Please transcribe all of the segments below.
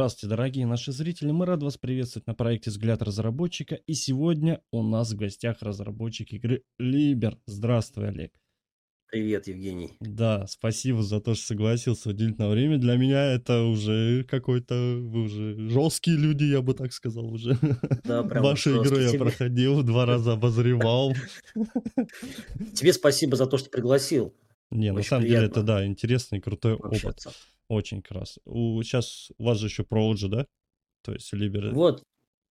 Здравствуйте, дорогие наши зрители. Мы рады вас приветствовать на проекте «Взгляд разработчика». И сегодня у нас в гостях разработчик игры Либер. Здравствуй, Олег. Привет, Евгений. Да, спасибо за то, что согласился уделить на время. Для меня это уже какой-то, вы уже жесткие люди, я бы так сказал уже. Да, прям Вашу игру я проходил, два раза обозревал. Тебе спасибо за то, что пригласил. Не, на самом деле это, да, интересный, крутой опыт. Очень крас. У, сейчас у вас же еще же, да? То есть Либер... Вот,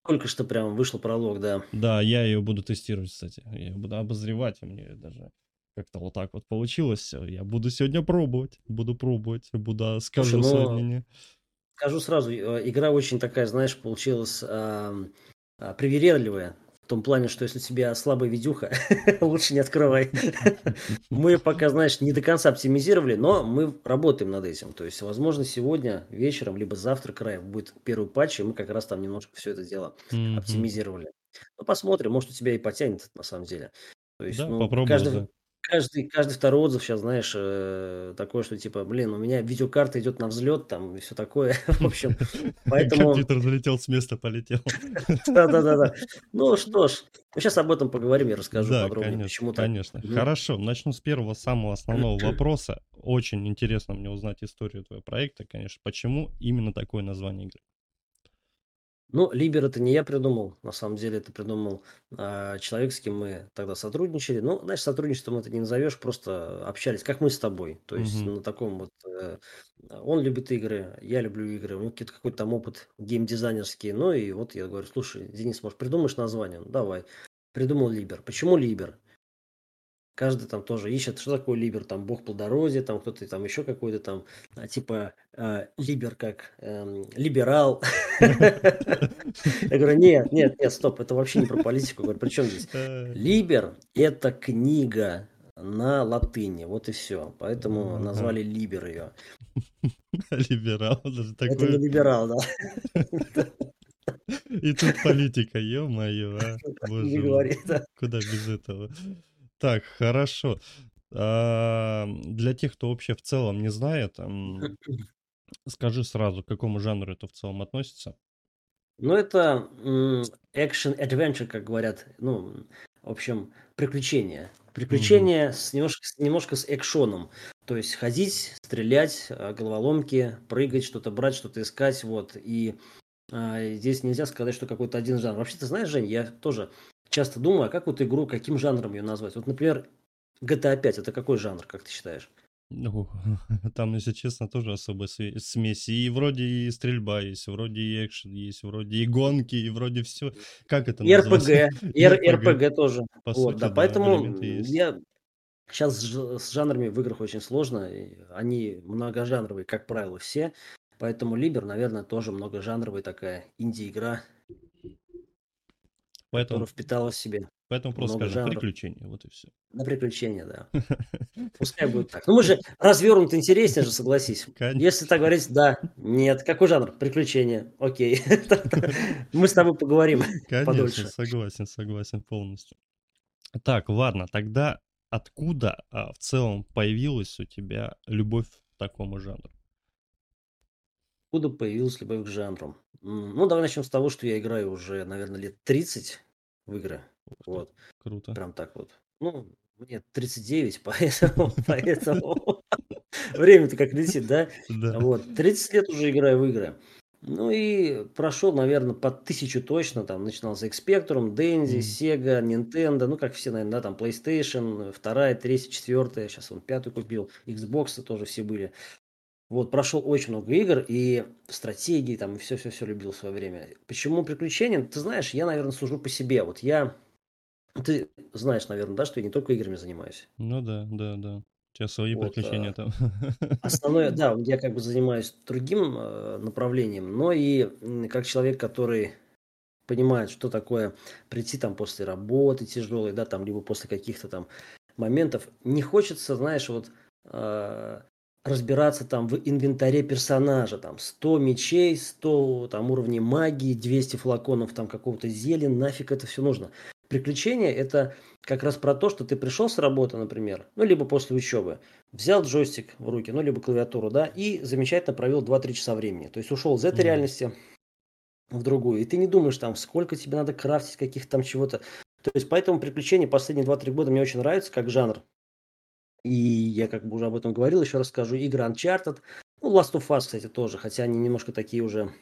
только что прям вышел пролог, да. Да, я ее буду тестировать, кстати. Я ее буду обозревать, и мне даже как-то вот так вот получилось. Я буду сегодня пробовать, буду пробовать, буду скажу Слушай, свое мнение. Скажу сразу, э, игра очень такая, знаешь, получилась э, привередливая том плане, что если у тебя слабая видюха, лучше не открывай. мы пока, знаешь, не до конца оптимизировали, но мы работаем над этим. То есть, возможно, сегодня вечером, либо завтра край будет первый патч, и мы как раз там немножко все это дело оптимизировали. Ну, посмотрим, может, у тебя и потянет, на самом деле. То есть, да, ну, попробуем, каждый, да. Каждый, каждый второй отзыв сейчас, знаешь, э, такое, что типа, блин, у меня видеокарта идет на взлет, там, и все такое. В общем, поэтому... Компьютер залетел с места, полетел. Да-да-да. Ну что ж, сейчас об этом поговорим, я расскажу подробнее, почему так. Конечно, Хорошо, начну с первого, самого основного вопроса. Очень интересно мне узнать историю твоего проекта, конечно. Почему именно такое название игры? Ну, Либер это не я придумал, на самом деле это придумал а, человек, с кем мы тогда сотрудничали. Ну, знаешь, сотрудничеством это не назовешь, просто общались, как мы с тобой. То есть Мгм. на таком вот... э, он любит игры, я люблю игры, у него какой-то какой-то там опыт геймдизайнерский. Ну и вот я говорю, слушай, Денис, может, придумаешь название? Ну, давай. Придумал Либер. Почему Либер? Каждый там тоже ищет, что такое либер, там бог плодородия, там кто-то там еще какой-то там, а, типа э, либер как э, либерал. Я говорю, нет, нет, нет, стоп, это вообще не про политику. Говорю, при чем здесь? Либер – это книга на латыни, вот и все. Поэтому назвали либер ее. Либерал, даже такой. Это не либерал, да. И тут политика, ё-моё, а. Боже не говори, да. Куда без этого? Так, хорошо. А, для тех, кто вообще в целом не знает, скажи сразу, к какому жанру это в целом относится? Ну, это action-adventure, как говорят. Ну, в общем, приключения. Приключения с немножко, немножко с экшоном. То есть ходить, стрелять, а, головоломки, прыгать, что-то брать, что-то искать. Вот. И а, здесь нельзя сказать, что какой-то один жанр. Вообще, ты знаешь, Жень, я тоже часто думаю, а как вот игру, каким жанром ее назвать? Вот, например, GTA 5 это какой жанр, как ты считаешь? Ну, там, если честно, тоже особая смесь. И вроде и стрельба есть, вроде и экшен есть, вроде и гонки, и вроде все. Как это и РПГ. И РПГ тоже. По вот, сути, да, поэтому я сейчас с жанрами в играх очень сложно. Они многожанровые, как правило, все. Поэтому Либер, наверное, тоже многожанровая такая инди-игра. Поэтому, впитала в себе. Поэтому просто скажем жанров. приключения, вот и все. На приключения, да. Пускай будет так. Ну мы же развернут интереснее же, согласись. Конечно. Если так говорить, да, нет. Какой жанр? Приключения. Окей. Мы с тобой поговорим Конечно, согласен, согласен полностью. Так, ладно, тогда откуда а, в целом появилась у тебя любовь к такому жанру? Откуда появилась любовь к жанру? Ну, давай начнем с того, что я играю уже, наверное, лет 30 в игры. Вот. Круто. Прям так вот. Ну, мне 39, поэтому, поэтому время-то как летит, да? Да. Вот. 30 лет уже играю в игры. Ну и прошел, наверное, по тысячу точно. Там начинался Spectrum, Denzi, Sega, Nintendo, ну как все, наверное, да, там PlayStation, вторая, третья, четвертая, сейчас он пятую купил, Xbox тоже все были. Вот, прошел очень много игр и стратегии там, и все-все-все любил в свое время. Почему приключения? Ты знаешь, я, наверное, служу по себе. Вот я... Ты знаешь, наверное, да, что я не только играми занимаюсь. Ну да, да, да. У тебя свои вот, приключения а, там. Основное, да, я как бы занимаюсь другим э, направлением, но и как человек, который понимает, что такое прийти там после работы тяжелой, да, там, либо после каких-то там моментов, не хочется, знаешь, вот э, разбираться там в инвентаре персонажа, там 100 мечей, 100 там уровней магии, 200 флаконов там какого-то зелень, нафиг это все нужно. приключения это как раз про то, что ты пришел с работы, например, ну, либо после учебы, взял джойстик в руки, ну, либо клавиатуру, да, и замечательно провел 2-3 часа времени. То есть ушел из этой mm-hmm. реальности в другую. И ты не думаешь там, сколько тебе надо крафтить, каких-то там чего-то. То есть поэтому приключения последние 2-3 года мне очень нравятся как жанр. И я как бы уже об этом говорил, еще раз скажу. Игры Uncharted, ну, Last of Us, кстати, тоже, хотя они немножко такие уже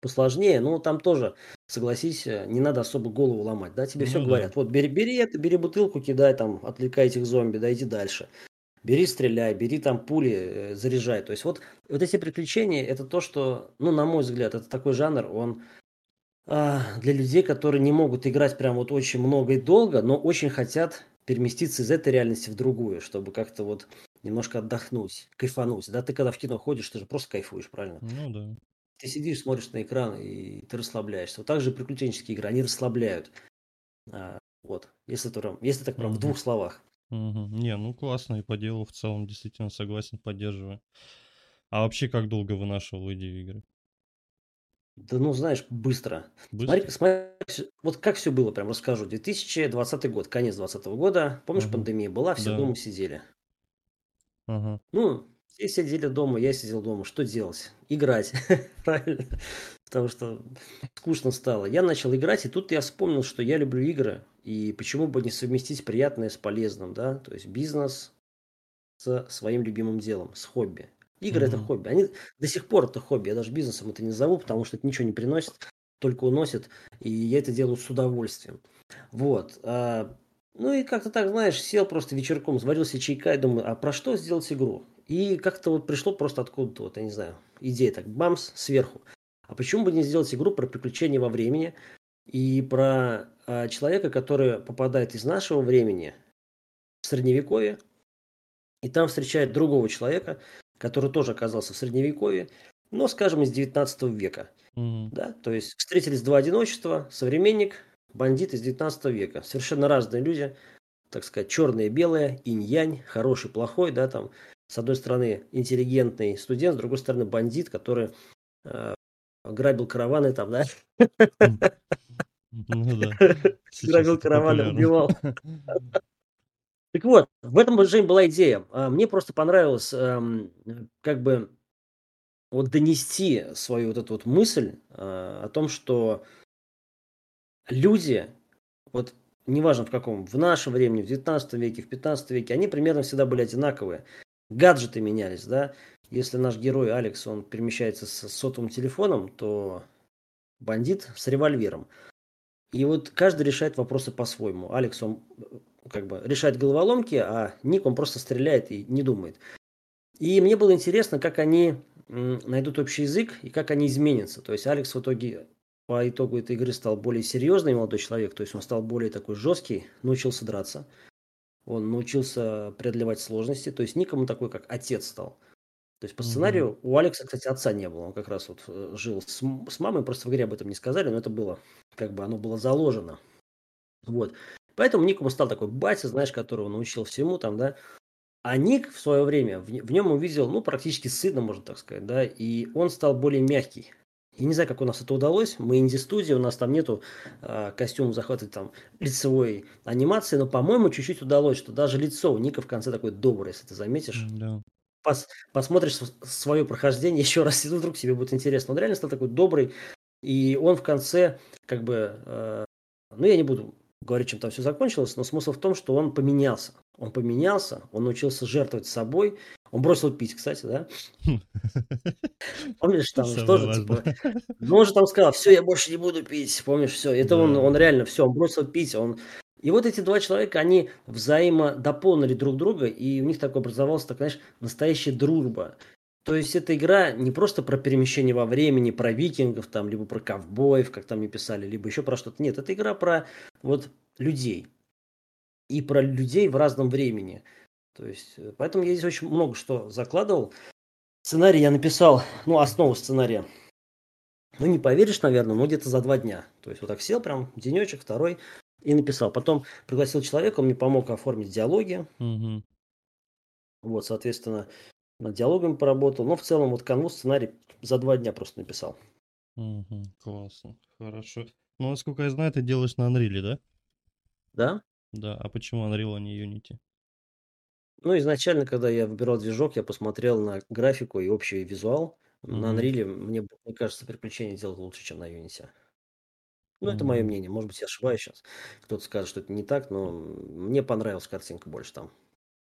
посложнее, но там тоже, согласись, э, не надо особо голову ломать, да, тебе ну, все да. говорят, вот бери, бери это, бери бутылку, кидай там, отвлекай этих зомби, да, иди дальше. Бери, стреляй, бери там пули, э, заряжай. То есть вот, вот эти приключения, это то, что, ну, на мой взгляд, это такой жанр, он а, для людей, которые не могут играть прям вот очень много и долго, но очень хотят переместиться из этой реальности в другую, чтобы как-то вот немножко отдохнуть, кайфануть. Да, ты когда в кино ходишь, ты же просто кайфуешь, правильно? Ну да. Ты сидишь, смотришь на экран, и ты расслабляешься. Вот так же приключенческие игры, они расслабляют. А, вот, если, то, если так прям угу. в двух словах. Угу. Не, ну классно, и по делу в целом действительно согласен, поддерживаю. А вообще, как долго вынашивал идею игры? Да ну, знаешь, быстро. быстро? Смотри, смотри, вот как все было, прям расскажу. 2020 год, конец 2020 года. Помнишь, угу. пандемия была, все да. дома сидели. Ага. Ну, все сидели дома, я сидел дома. Что делать? Играть. Правильно? Потому что скучно стало. Я начал играть, и тут я вспомнил, что я люблю игры. И почему бы не совместить приятное с полезным, да? То есть бизнес с своим любимым делом, с хобби. Игры mm-hmm. это хобби. Они до сих пор это хобби. Я даже бизнесом это не зову, потому что это ничего не приносит, только уносит. И я это делаю с удовольствием. Вот. А, ну и как-то так, знаешь, сел просто вечерком, себе чайка и думаю, а про что сделать игру? И как-то вот пришло просто откуда-то, вот, я не знаю, идея так, бамс, сверху. А почему бы не сделать игру про приключения во времени и про а, человека, который попадает из нашего времени в средневековье, и там встречает другого человека, который тоже оказался в средневековье, но, скажем, из 19 века. Mm-hmm. Да? То есть встретились два одиночества, современник, бандит из 19 века. Совершенно разные люди, так сказать, черное и белое, инь-янь, хороший, плохой, да, там, с одной стороны, интеллигентный студент, с другой стороны, бандит, который э, грабил караваны там, да? Ну да. Грабил караваны, убивал. Так вот, в этом, Жень, была идея. А, мне просто понравилось эм, как бы вот донести свою вот эту вот мысль э, о том, что люди, вот неважно в каком, в наше время, в 19 веке, в 15 веке, они примерно всегда были одинаковые. Гаджеты менялись, да. Если наш герой Алекс, он перемещается с сотовым телефоном, то бандит с револьвером. И вот каждый решает вопросы по-своему. Алекс, он как бы решает головоломки, а Ник, он просто стреляет и не думает. И мне было интересно, как они найдут общий язык и как они изменятся. То есть Алекс в итоге по итогу этой игры стал более серьезный молодой человек, то есть он стал более такой жесткий, научился драться, он научился преодолевать сложности, то есть никому такой, как отец стал. То есть по сценарию mm-hmm. у Алекса, кстати, отца не было, он как раз вот э, жил с, с мамой, просто в игре об этом не сказали, но это было, как бы оно было заложено. Вот. Поэтому Никому стал такой батя, знаешь, которого научил всему там, да. А Ник в свое время в, в нем увидел, ну, практически сына, можно так сказать, да, и он стал более мягкий. Я не знаю, как у нас это удалось. Мы инди-студия, у нас там нету э, костюма захватывать там лицевой анимации, но, по-моему, чуть-чуть удалось, что даже лицо у Ника в конце такое доброе, если ты заметишь. Да. Пос, посмотришь свое прохождение еще раз, и вдруг тебе будет интересно. Он реально стал такой добрый, и он в конце, как бы, э, ну, я не буду говорить, чем там все закончилось, но смысл в том, что он поменялся. Он поменялся, он научился жертвовать собой, он бросил пить, кстати, да? Помнишь, там тоже, типа, ну, он же там сказал, все, я больше не буду пить, помнишь, все. Это он, он реально, все, он бросил пить, он... И вот эти два человека, они взаимодополнили друг друга, и у них так образовалась, так, знаешь, настоящая дружба. То есть эта игра не просто про перемещение во времени, про викингов, там, либо про ковбоев, как там мне писали, либо еще про что-то. Нет, это игра про вот людей. И про людей в разном времени. То есть, э, поэтому я здесь очень много что закладывал. Сценарий я написал, ну, основу сценария. Ну, не поверишь, наверное, но где-то за два дня. То есть, вот так сел прям, денечек, второй, и написал. Потом пригласил человека, он мне помог оформить диалоги. Угу. Вот, соответственно, над диалогами поработал. Но в целом вот канву сценарий за два дня просто написал. Угу, классно, хорошо. Ну, насколько я знаю, ты делаешь на Unreal, да? Да? Да, а почему Unreal, а не Unity? Ну, изначально, когда я выбирал движок, я посмотрел на графику и общий визуал. На Мгм. Unreal, мне, мне кажется, приключения делать лучше, чем на Unity. Ну, это мое мнение. Может быть, я ошибаюсь сейчас. Кто-то скажет, что это не так, но мне понравилась картинка больше там.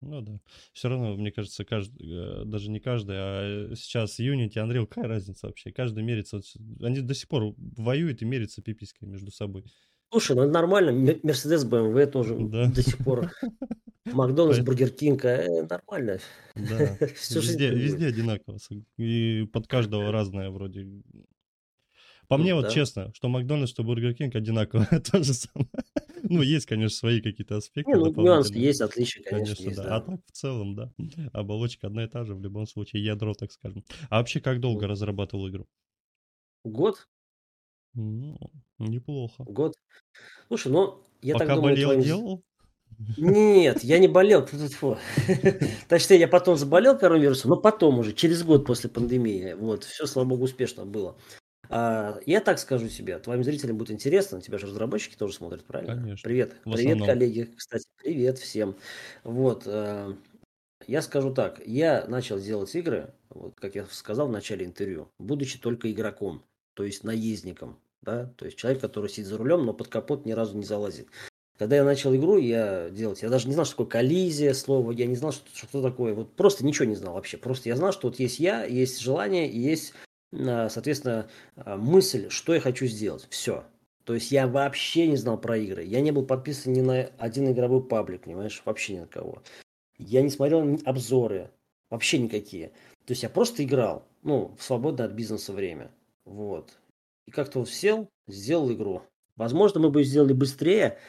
Ну да. Все равно, мне кажется, каждый, э, даже не каждый, а э, сейчас Unity, Unreal, какая разница вообще? Каждый мерится. Они до сих пор воюют и мерятся пипиской между собой. Слушай, ну это нормально. Мерседес, БМВ тоже да. до сих пор. Макдональдс, Бургер Кинг, э, нормально. Да. везде, везде одинаково. И под каждого разное вроде. По ну, мне, да. вот честно, что Макдональдс, что Бургер Кинг одинаково то же самое. Ну, есть, конечно, свои какие-то аспекты. Не, ну, нюансы есть, отличия, конечно, конечно есть, да. А так, в целом, да. Оболочка одна и та же в любом случае, ядро, так скажем. А вообще, как долго разрабатывал игру? Год. Ну, неплохо. Год. Слушай, ну, я Пока так думаю... болел, твоим... делал? Нет, я не болел. Точнее, я потом заболел коронавирусом, но потом уже, через год после пандемии. Вот, все, слава богу, успешно было. А, я так скажу себе, твоим зрителям будет интересно, тебя же разработчики тоже смотрят, правильно? Конечно. Привет, В привет, основном. коллеги, кстати, привет всем. Вот, э, я скажу так, я начал делать игры, вот, как я сказал в начале интервью, будучи только игроком, то есть наездником, да, то есть человек, который сидит за рулем, но под капот ни разу не залазит. Когда я начал игру, я делать, я даже не знал, что такое коллизия, слово, я не знал, что, что такое, вот просто ничего не знал вообще. Просто я знал, что вот есть я, есть желание и есть соответственно, а, мысль, что я хочу сделать. Все. То есть я вообще не знал про игры. Я не был подписан ни на один игровой паблик, понимаешь, вообще ни на кого. Я не смотрел обзоры, вообще никакие. То есть я просто играл, ну, в свободное от бизнеса время. Вот. И как-то вот сел, сделал игру. Возможно, мы бы сделали быстрее,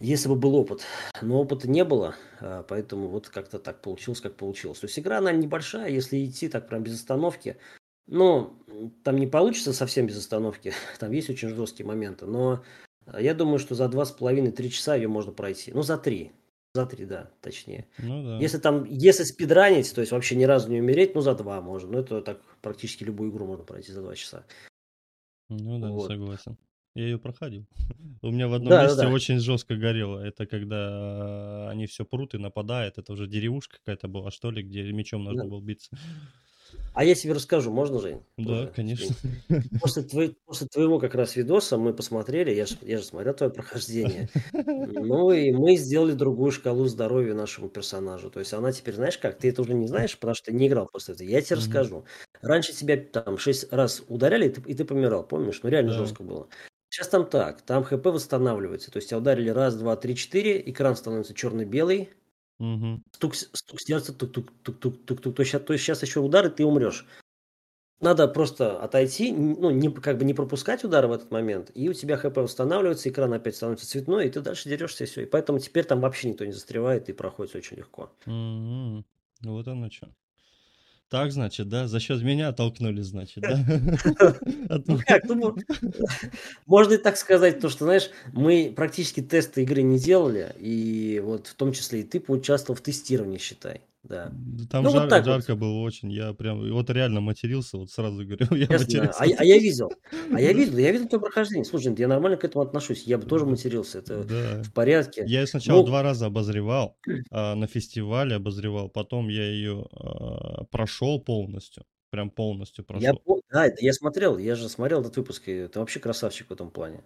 если бы был опыт. Но опыта не было, а, поэтому вот как-то так получилось, как получилось. То есть игра, она небольшая, если идти так прям без остановки, ну, там не получится совсем без остановки. Там есть очень жесткие моменты. Но я думаю, что за два с половиной три часа ее можно пройти. Ну, за три. За три, да, точнее. Ну, да. Если там, если спидранить, то есть вообще ни разу не умереть, ну, за два можно. Ну, это так практически любую игру можно пройти за два часа. Ну, да, вот. согласен. Я ее проходил. У меня в одном да, месте да, да. очень жестко горело. Это когда они все прут и нападают. Это уже деревушка какая-то была, что ли, где мечом нужно да. было биться. А я тебе расскажу, можно, Жень? Да, Тоже, конечно. После, твой, после твоего как раз видоса мы посмотрели, я же, я же смотрел твое прохождение. Ну и мы сделали другую шкалу здоровья нашему персонажу. То есть она теперь, знаешь как, ты это уже не знаешь, потому что ты не играл после этого. Я тебе mm-hmm. расскажу. Раньше тебя там шесть раз ударяли, и ты, и ты помирал, помнишь? Ну реально да. жестко было. Сейчас там так, там ХП восстанавливается. То есть тебя ударили раз, два, три, четыре, экран становится черно-белый, Угу. Стук, стук сердца, тук-тук-тук-тук-тук-тук. То, есть, то сейчас еще удары, ты умрешь. Надо просто отойти, ну, не, как бы не пропускать удары в этот момент, и у тебя ХП восстанавливается, экран опять становится цветной, и ты дальше дерешься, и все. И поэтому теперь там вообще никто не застревает, и проходит очень легко. Угу. Вот оно что. Так, значит, да? За счет меня толкнули, значит, да? Ну ну, можно и так сказать, то, что, знаешь, мы практически тесты игры не делали, и вот в том числе и ты поучаствовал в тестировании, считай. Да. Там ну, жар, вот так жарко вот. было очень. Я прям вот реально матерился, вот сразу говорю, я Я матерился. А, а я видел. А я видел, я видел твое прохождение. Слушай, я нормально к этому отношусь. Я бы тоже матерился. Это Да. в порядке. Я ее сначала Ну, два раза обозревал, а, на фестивале обозревал, потом я ее а, прошел полностью, прям полностью я, прошел. по- да, я смотрел, я же смотрел этот выпуск, и ты вообще красавчик в этом плане.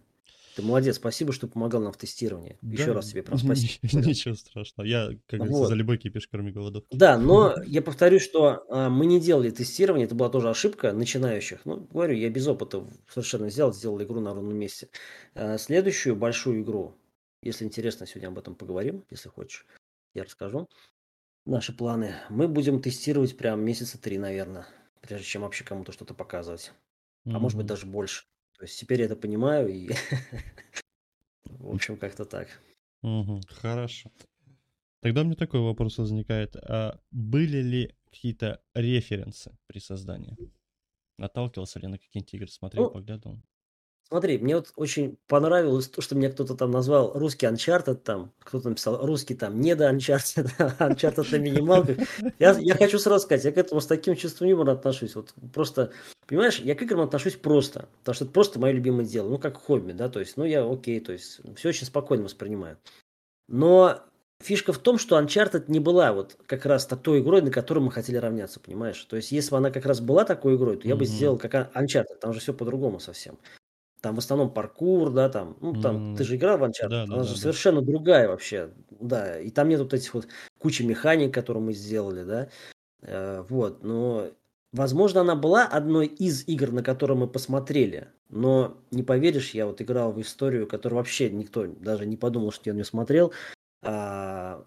Ты молодец, спасибо, что помогал нам в тестировании. Еще Да, раз тебе прям спасибо. ничего страшного. Я, как говорится, Вот. за любой кипиш, кроме голодовки. Да, но я повторю, что а, мы не делали тестирование, это была тоже ошибка начинающих. Ну, говорю, я без опыта совершенно взял, сделал игру на ровном месте. А, следующую большую игру, если интересно, сегодня об этом поговорим, если хочешь, я расскажу. Наши планы. Мы будем тестировать прям месяца три, наверное, прежде чем вообще кому-то что-то показывать. А может быть даже больше. То есть теперь я это понимаю и, в общем, как-то так. Хорошо. Тогда у меня такой вопрос возникает. А были ли какие-то референсы при создании? Наталкивался ли на какие-нибудь игры, смотрел, Ну, поглядывал? Смотри, мне вот очень понравилось то, что меня кто-то там назвал русский Uncharted там, кто-то написал русский там не до Uncharted, Uncharted на минималках. Я, я хочу сразу сказать, я к этому с таким чувством юмора отношусь. Вот просто, понимаешь, я к играм отношусь просто, потому что это просто мое любимое дело, ну как хобби, да, то есть, ну я окей, то есть все очень спокойно воспринимаю. Но фишка в том, что Uncharted не была вот как раз той игрой, на которую мы хотели равняться, понимаешь? То есть, если бы она как раз была такой игрой, то я бы сделал как Uncharted, там же все по-другому совсем. Там в основном паркур, да, там, ну, там, ты же играл в Uncharted, да, она да, же да, совершенно да. другая вообще, да, и там нет вот этих вот кучи механик, которые мы сделали, да, э, вот, но, возможно, она была одной из игр, на которые мы посмотрели, но, не поверишь, я вот играл в историю, которую вообще никто даже не подумал, что я не смотрел, а,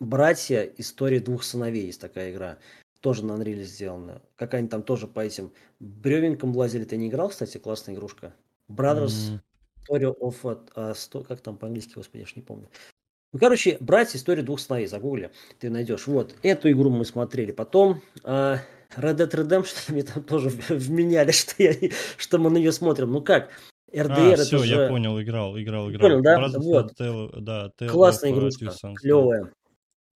«Братья. История двух сыновей» есть такая игра, тоже на Unreal сделана, как они там тоже по этим бревенкам лазили, ты не играл, кстати, классная игрушка? Brothers mm. Story of... Uh, сто, как там по-английски, господи, я ж не помню. Ну, короче, братья история двух сыновей. Загугли, ты найдешь. Вот, эту игру мы смотрели. Потом uh, Red Dead Redemption мне там тоже вменяли, что, я, что мы на нее смотрим. Ну как, РДР а, это все, же... я понял, играл, играл, играл. Понял, да? Brothers вот. Tale, да Tale Классная игрушка, клевая.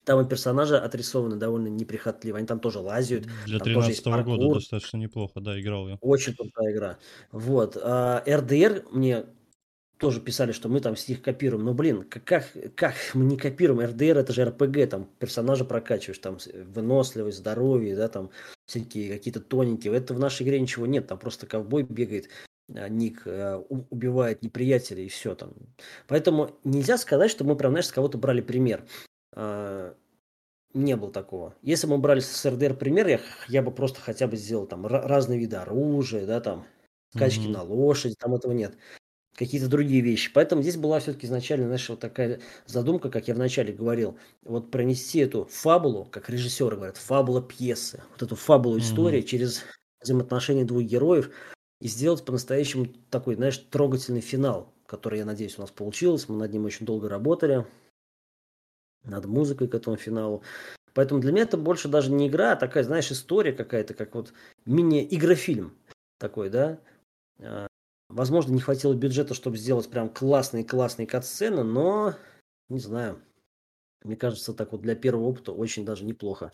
Там и персонажи отрисованы довольно неприхотливо. Они там тоже лазят. Для 13 -го года достаточно неплохо, да, играл я. Очень крутая игра. Вот. А, РДР мне тоже писали, что мы там с них копируем. Но, блин, как, как мы не копируем? РДР это же РПГ, там персонажа прокачиваешь, там выносливость, здоровье, да, там всякие какие-то тоненькие. Это в нашей игре ничего нет, там просто ковбой бегает, а, ник э, убивает неприятеля и все там. Поэтому нельзя сказать, что мы прям, знаешь, с кого-то брали пример. А, не было такого. Если бы мы брали с РДР пример, я, я бы просто хотя бы сделал там разные виды оружия, да, там, скачки mm-hmm. на лошади, там этого нет. Какие-то другие вещи. Поэтому здесь была все-таки изначально, знаешь, вот такая задумка, как я вначале говорил, вот пронести эту фабулу, как режиссеры говорят, фабула пьесы, вот эту фабулу истории mm-hmm. через взаимоотношения двух героев и сделать по-настоящему такой, знаешь, трогательный финал, который, я надеюсь, у нас получилось. Мы над ним очень долго работали над музыкой к этому финалу. Поэтому для меня это больше даже не игра, а такая, знаешь, история какая-то, как вот мини-игрофильм такой, да. А, возможно, не хватило бюджета, чтобы сделать прям классные-классные кат-сцены, но, не знаю, мне кажется, так вот для первого опыта очень даже неплохо.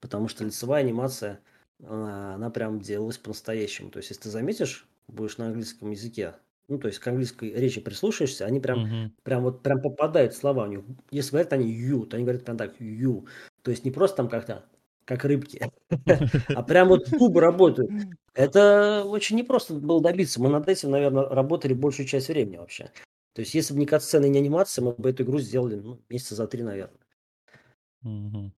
Потому что лицевая анимация, а, она прям делалась по-настоящему. То есть, если ты заметишь, будешь на английском языке ну, то есть к английской речи прислушаешься, они прям, угу. прям вот прям попадают слова у них. Если говорят они you, то они говорят прям так you. То есть не просто там как-то как рыбки, а прям вот зубы работают. Это очень непросто было добиться. Мы над этим, наверное, работали большую часть времени вообще. То есть, если бы не катсцены и не анимация, мы бы эту игру сделали ну, месяца за три, наверное. Угу.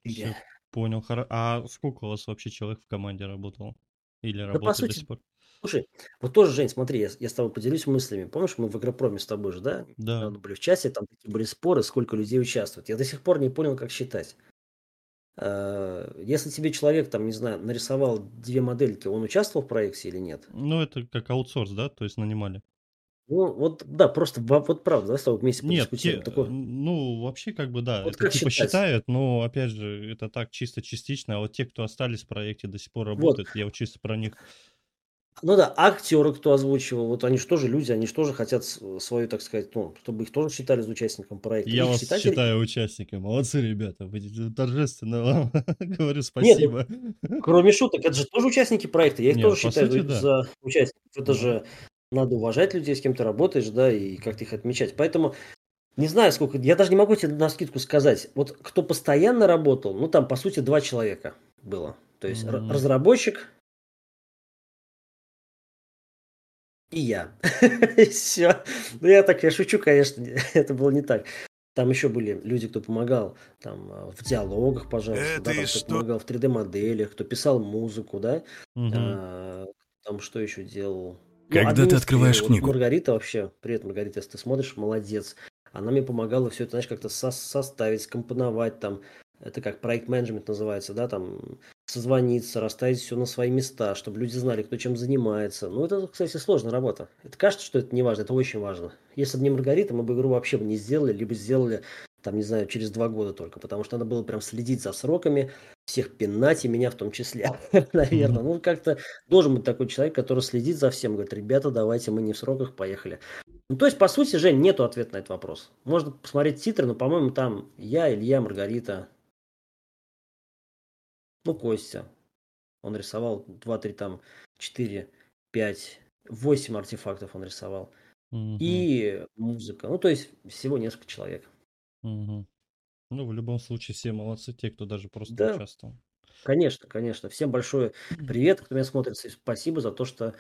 Понял. А сколько у вас вообще человек в команде работал? Или да, работает сути, до сих пор? Слушай, вот тоже, Жень, смотри, я, я с тобой поделюсь мыслями. Помнишь, мы в Игропроме с тобой же, да? Да. были в часе, там такие были споры, сколько людей участвует. Я до сих пор не понял, как считать. А, если тебе человек, там, не знаю, нарисовал две модельки, он участвовал в проекте или нет? Ну, это как аутсорс, да? То есть нанимали. Ну, вот, да, просто вот правда, да, с тобой вместе Нет, те, Такой... ну, вообще, как бы, да, вот это типа считать? считают, но, опять же, это так чисто частично, а вот те, кто остались в проекте, до сих пор работают, вот. я вот чисто про них ну да, актеры, кто озвучивал, вот они же тоже люди, они же тоже хотят свою, так сказать, ну, чтобы их тоже считали участником проекта. Я их вас считатели... считаю участником. Молодцы, ребята. Вы торжественно вам говорю спасибо. Нет, кроме шуток, это же тоже участники проекта. Я их Нет, тоже считаю сути, да. за участников. Это же надо уважать людей, с кем ты работаешь, да, и как-то их отмечать. Поэтому не знаю, сколько, я даже не могу тебе на скидку сказать. Вот кто постоянно работал, ну там, по сути, два человека было. То есть mm-hmm. разработчик, и я. Все. Ну, я так, я шучу, конечно, это было не так. Там еще были люди, кто помогал там а, в диалогах, пожалуйста, да, там, кто помогал в 3D-моделях, кто писал музыку, да. Угу. А, там что еще делал? Ну, Когда ну, ты открываешь вот книгу? Маргарита вообще, привет, Маргарита, если ты смотришь, молодец. Она мне помогала все это, знаешь, как-то со составить, скомпоновать там. Это как проект менеджмент называется, да, там созвониться, расставить все на свои места, чтобы люди знали, кто чем занимается. Ну, это, кстати, сложная работа. Это кажется, что это не важно, это очень важно. Если бы не Маргарита, мы бы игру вообще бы не сделали, либо сделали там, не знаю, через два года только, потому что надо было прям следить за сроками, всех пинать, и меня в том числе, наверное. Ну, как-то должен быть такой человек, который следит за всем, говорит, ребята, давайте мы не в сроках, поехали. Ну, то есть, по сути, Жень, нету ответа на этот вопрос. Можно посмотреть титры, но, по-моему, там я, Илья, Маргарита, ну, Костя. Он рисовал 2, 3, там, 4, 5, 8 артефактов он рисовал. Угу. И музыка. Ну, то есть, всего несколько человек. Угу. Ну, в любом случае, все молодцы, те, кто даже просто да. участвовал. Конечно, конечно. Всем большой привет, кто меня смотрит. Спасибо за то, что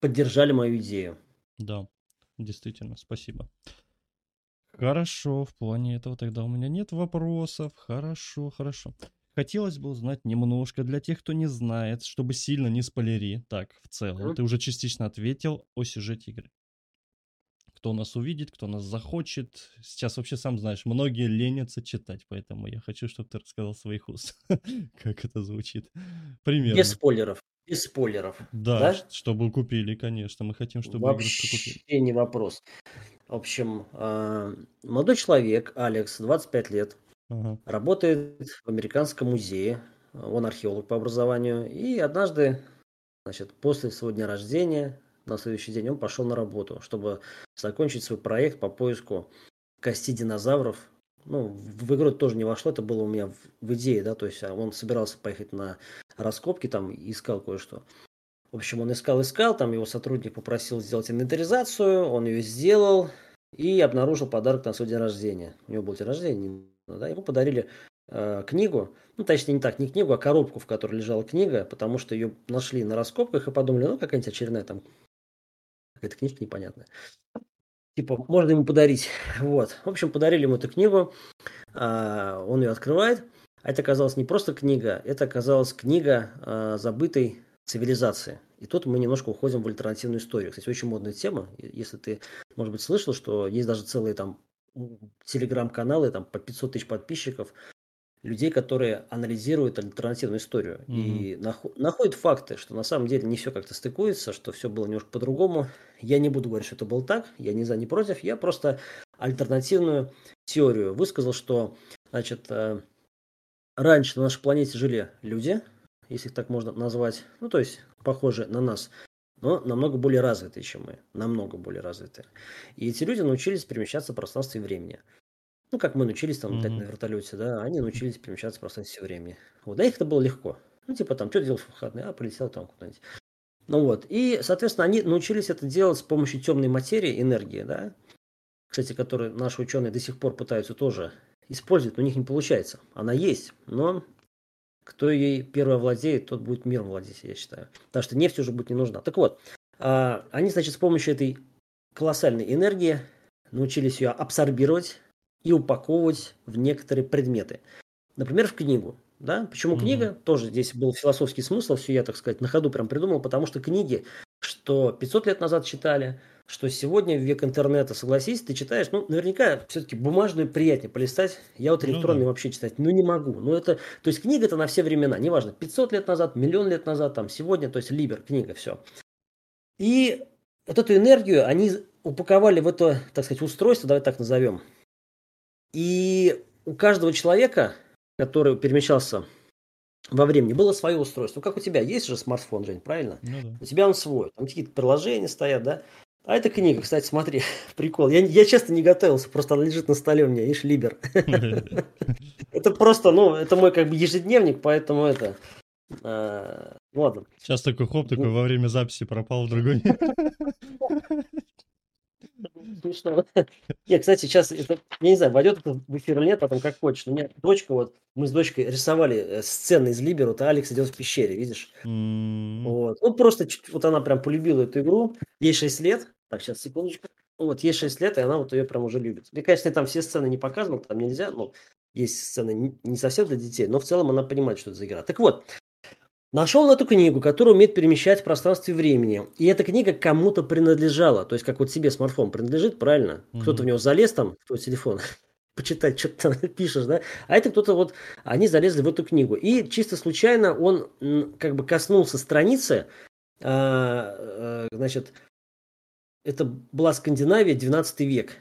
поддержали мою идею. Да, действительно, спасибо. Хорошо, в плане этого тогда у меня нет вопросов. Хорошо, хорошо. Хотелось бы узнать немножко для тех, кто не знает, чтобы сильно не спойлери. Так, в целом, mm-hmm. ты уже частично ответил о сюжете игры кто нас увидит, кто нас захочет. Сейчас вообще сам знаешь, многие ленятся читать, поэтому я хочу, чтобы ты рассказал своих уст, как это звучит. Примерно. Без спойлеров. Без спойлеров. Да, да? чтобы купили, конечно. Мы хотим, чтобы Вообще игрушку купили. не вопрос. В общем, а, молодой человек, Алекс, 25 лет, ага. работает в американском музее. Он археолог по образованию. И однажды, значит, после своего дня рождения, на следующий день он пошел на работу, чтобы закончить свой проект по поиску кости динозавров. Ну, в игру это тоже не вошло, это было у меня в, идее, да, то есть а он собирался поехать на раскопки, там искал кое-что. В общем, он искал, искал, там его сотрудник попросил сделать инвентаризацию, он ее сделал и обнаружил подарок на свой день рождения. У него был день рождения, да, ему подарили э, книгу, ну, точнее, не так, не книгу, а коробку, в которой лежала книга, потому что ее нашли на раскопках и подумали, ну, какая-нибудь очередная там какая-то книжка непонятная. Типа, можно ему подарить. Вот. В общем, подарили ему эту книгу. А, он ее открывает. А это оказалась не просто книга, это оказалась книга а, забытой цивилизации. И тут мы немножко уходим в альтернативную историю. Кстати, очень модная тема. Если ты, может быть, слышал, что есть даже целые там телеграм-каналы там по 500 тысяч подписчиков, людей, которые анализируют альтернативную историю mm-hmm. и нах- находят факты, что на самом деле не все как-то стыкуется, что все было немножко по-другому. Я не буду говорить, что это было так, я не за, не против, я просто альтернативную теорию высказал, что, значит, э, раньше на нашей планете жили люди, если их так можно назвать, ну, то есть похожие на нас, но намного более развитые, чем мы, намного более развитые. И эти люди научились перемещаться в пространстве и времени. Ну, как мы научились там летать mm-hmm. на вертолете, да, они научились перемещаться в пространстве все время. Вот, для них это было легко. Ну, типа там, что делал в выходные? А, полетел там куда-нибудь. Ну вот, и, соответственно, они научились это делать с помощью темной материи, энергии, да, кстати, которую наши ученые до сих пор пытаются тоже использовать, но у них не получается. Она есть, но кто ей первый владеет, тот будет мир владеть, я считаю. Потому что нефть уже будет не нужна. Так вот, а, они, значит, с помощью этой колоссальной энергии научились ее абсорбировать, и упаковывать в некоторые предметы. Например, в книгу. Да? Почему mm-hmm. книга? Тоже здесь был философский смысл, все я, так сказать, на ходу прям придумал, потому что книги, что 500 лет назад читали, что сегодня в век интернета, согласись, ты читаешь, ну, наверняка все-таки бумажную приятнее полистать. Я вот электронный ну, да. вообще читать, ну, не могу. Ну, это, то есть книга это на все времена, неважно, 500 лет назад, миллион лет назад, там, сегодня, то есть Либер, книга, все. И вот эту энергию они упаковали в это, так сказать, устройство, давай так назовем, и у каждого человека, который перемещался во времени, было свое устройство. Ну, как у тебя есть же смартфон, Жень, правильно? Ну, да. У тебя он свой. Там какие-то приложения стоят, да? А это книга, кстати, смотри, прикол. Я, я честно не готовился, просто она лежит на столе у меня, ишь, Либер. Это просто, ну, это мой как бы ежедневник, поэтому это... А, ладно. Сейчас такой хоп, такой во время записи пропал в другой. смешно. Нет, кстати, сейчас это, я не знаю, войдет это в эфир или нет, потом как хочешь. Но у меня дочка, вот, мы с дочкой рисовали э, сцены из Либера, вот Алекс идет в пещере, видишь? Вот. Ну, просто вот она прям полюбила эту игру. Ей 6 лет. Так, сейчас, секундочку. Вот, ей 6 лет, и она вот ее прям уже любит. Я, конечно, там все сцены не показывал, там нельзя, но есть сцены не совсем для детей, но в целом она понимает, что это за игра. Так вот, Нашел эту книгу, которая умеет перемещать в пространстве и времени. И эта книга кому-то принадлежала. То есть, как вот себе смартфон принадлежит, правильно? Mm-hmm. Кто-то в него залез там, в твой телефон, почитать, что ты там пишешь, да? А это кто-то вот, они залезли в эту книгу. И чисто случайно он как бы коснулся страницы, а, а, значит, это была Скандинавия, 12 век.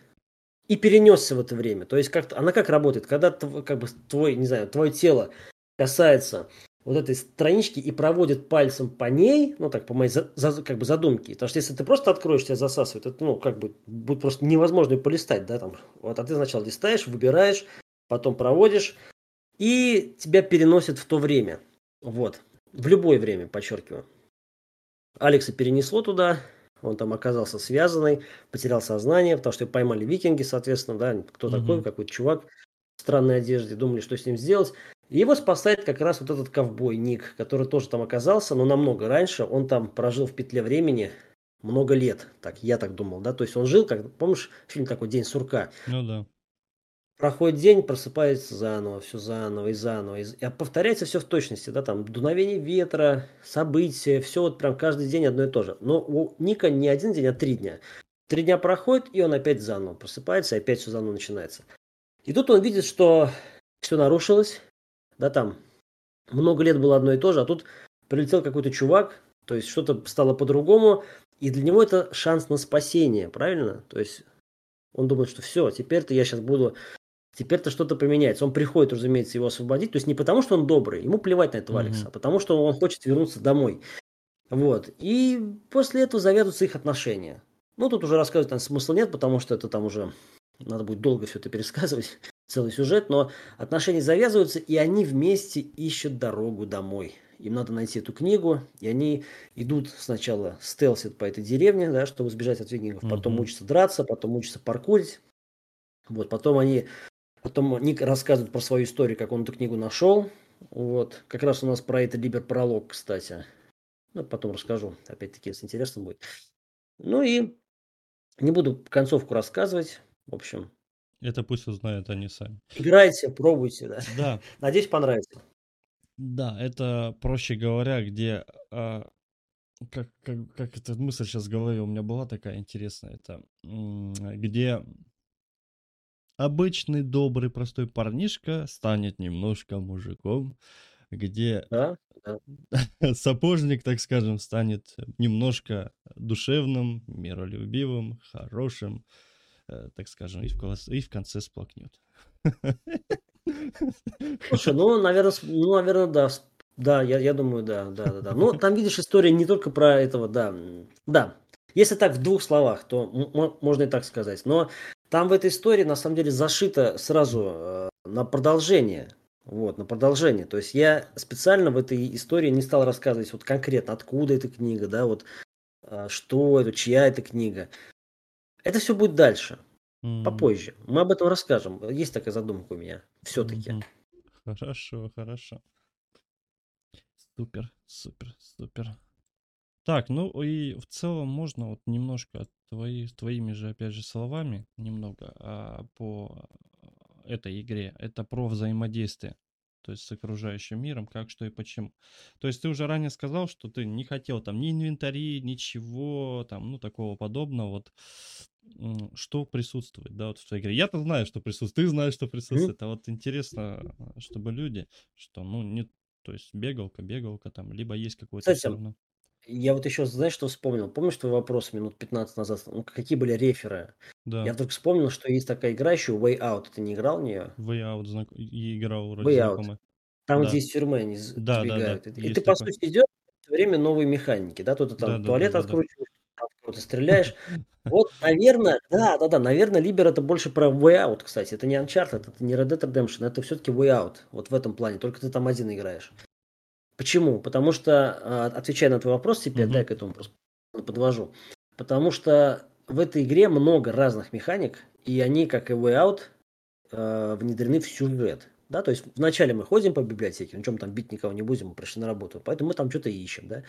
и перенесся в это время. То есть как она как работает, когда как бы твой, не знаю, твое тело касается вот этой странички и проводит пальцем по ней, ну так, по моей за, за, как бы задумке. Потому что если ты просто откроешь, тебя засасывает, это, ну, как бы будет просто невозможно полистать, да, там. Вот, а ты сначала листаешь, выбираешь, потом проводишь, и тебя переносит в то время. Вот. В любое время, подчеркиваю. Алекса перенесло туда, он там оказался связанный, потерял сознание, потому что его поймали викинги, соответственно, да, кто mm-hmm. такой, какой-то чувак в странной одежде, думали, что с ним сделать. И его спасает как раз вот этот ковбой Ник, который тоже там оказался, но намного раньше. Он там прожил в петле времени много лет. Так, я так думал, да. То есть он жил, как, помнишь, фильм такой «День сурка». Ну да. Проходит день, просыпается заново, все заново и заново. И повторяется все в точности, да, там дуновение ветра, события, все вот прям каждый день одно и то же. Но у Ника не один день, а три дня. Три дня проходит, и он опять заново просыпается, и опять все заново начинается. И тут он видит, что все нарушилось, да, там много лет было одно и то же, а тут прилетел какой-то чувак, то есть что-то стало по-другому, и для него это шанс на спасение, правильно? То есть он думает, что все, теперь-то я сейчас буду, теперь-то что-то поменяется. Он приходит, разумеется, его освободить, то есть не потому, что он добрый, ему плевать на этого mm-hmm. Алекса, а потому, что он хочет вернуться домой. Вот. И после этого завязываются их отношения. Ну, тут уже рассказывать там смысла нет, потому что это там уже надо будет долго все это пересказывать целый сюжет, но отношения завязываются, и они вместе ищут дорогу домой. Им надо найти эту книгу, и они идут сначала стелсят по этой деревне, да, чтобы сбежать от викингов, потом mm-hmm. учатся драться, потом учатся паркурить. Вот, потом они, потом Ник рассказывает про свою историю, как он эту книгу нашел. Вот, как раз у нас про это Либер пролог, кстати. Ну, потом расскажу, опять-таки, если интересно будет. Ну и не буду концовку рассказывать. В общем, это пусть узнают они сами. Играйте, пробуйте, да. Да. Надеюсь, понравится. Да, это, проще говоря, где... А, как, как, как эта мысль сейчас в голове у меня была такая интересная. Это где обычный, добрый, простой парнишка станет немножко мужиком, где да, да. сапожник, так скажем, станет немножко душевным, миролюбивым, хорошим, Э, так скажем, и в, и в конце сплакнет. Слушай, ну, наверное, ну, наверное, да. Да, я, я думаю, да, да, да, да. Ну, там, видишь, история не только про этого, да. Да. Если так в двух словах, то можно и так сказать. Но там в этой истории, на самом деле, зашито сразу э, на продолжение. Вот, на продолжение. То есть я специально в этой истории не стал рассказывать вот конкретно, откуда эта книга, да, вот э, что это, чья эта книга. Это все будет дальше, mm-hmm. попозже. Мы об этом расскажем. Есть такая задумка у меня, все-таки. Mm-hmm. Хорошо, хорошо. Супер, супер, супер. Так, ну и в целом можно вот немножко твои, твоими же, опять же, словами, немного а, по этой игре. Это про взаимодействие то есть с окружающим миром, как, что и почему. То есть ты уже ранее сказал, что ты не хотел там ни инвентари, ничего там, ну, такого подобного. Вот что присутствует, да, вот в твоей игре. Я-то знаю, что присутствует, ты знаешь, что присутствует, а вот интересно, чтобы люди, что, ну, не, то есть бегалка, бегалка там, либо есть какой-то все равно. Я вот еще, знаешь, что вспомнил? Помнишь твой вопрос минут 15 назад? Ну, какие были реферы? Да. Я вдруг вспомнил, что есть такая игра еще Way Out. Ты не играл в нее? Way Out, знак... играл вроде Way знакомая. Out. Там, да. где из тюрьмы они да, сбегают. Да, да. И есть ты, такое. по сути, идешь в время новой механики, да? Тут ты там да, туалет да, да, откручиваешь, да. кого-то стреляешь. Вот, наверное, да, да, да, наверное, Либер это больше про Way Out, кстати. Это не Uncharted, это не Red Dead Redemption, это все-таки Way Out. Вот в этом плане. Только ты там один играешь. Почему? Потому что, а, отвечая на твой вопрос теперь, mm-hmm. да, я к этому просто подвожу. Потому что в этой игре много разных механик, и они, как и Way Out, э, внедрены в сюжет. Да, то есть вначале мы ходим по библиотеке, ну чем там бить никого не будем, мы пришли на работу, поэтому мы там что-то ищем, да.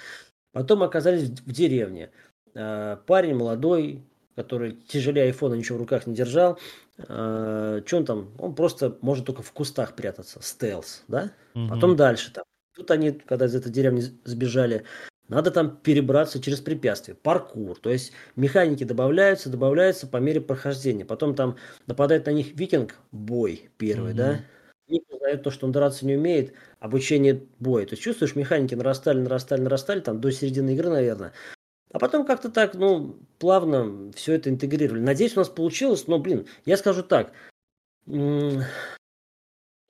Потом оказались в деревне. Э, парень молодой, который тяжелее айфона ничего в руках не держал. Э, что он там? Он просто может только в кустах прятаться, стелс, да. Угу. Потом дальше там Тут они, когда из этой деревни сбежали, надо там перебраться через препятствия, паркур. То есть механики добавляются, добавляются по мере прохождения. Потом там нападает на них викинг, бой первый, mm-hmm. да. Ник узнает то, что он драться не умеет, обучение боя. То есть чувствуешь, механики нарастали, нарастали, нарастали, там до середины игры, наверное. А потом как-то так, ну, плавно все это интегрировали. Надеюсь, у нас получилось, но, блин, я скажу так.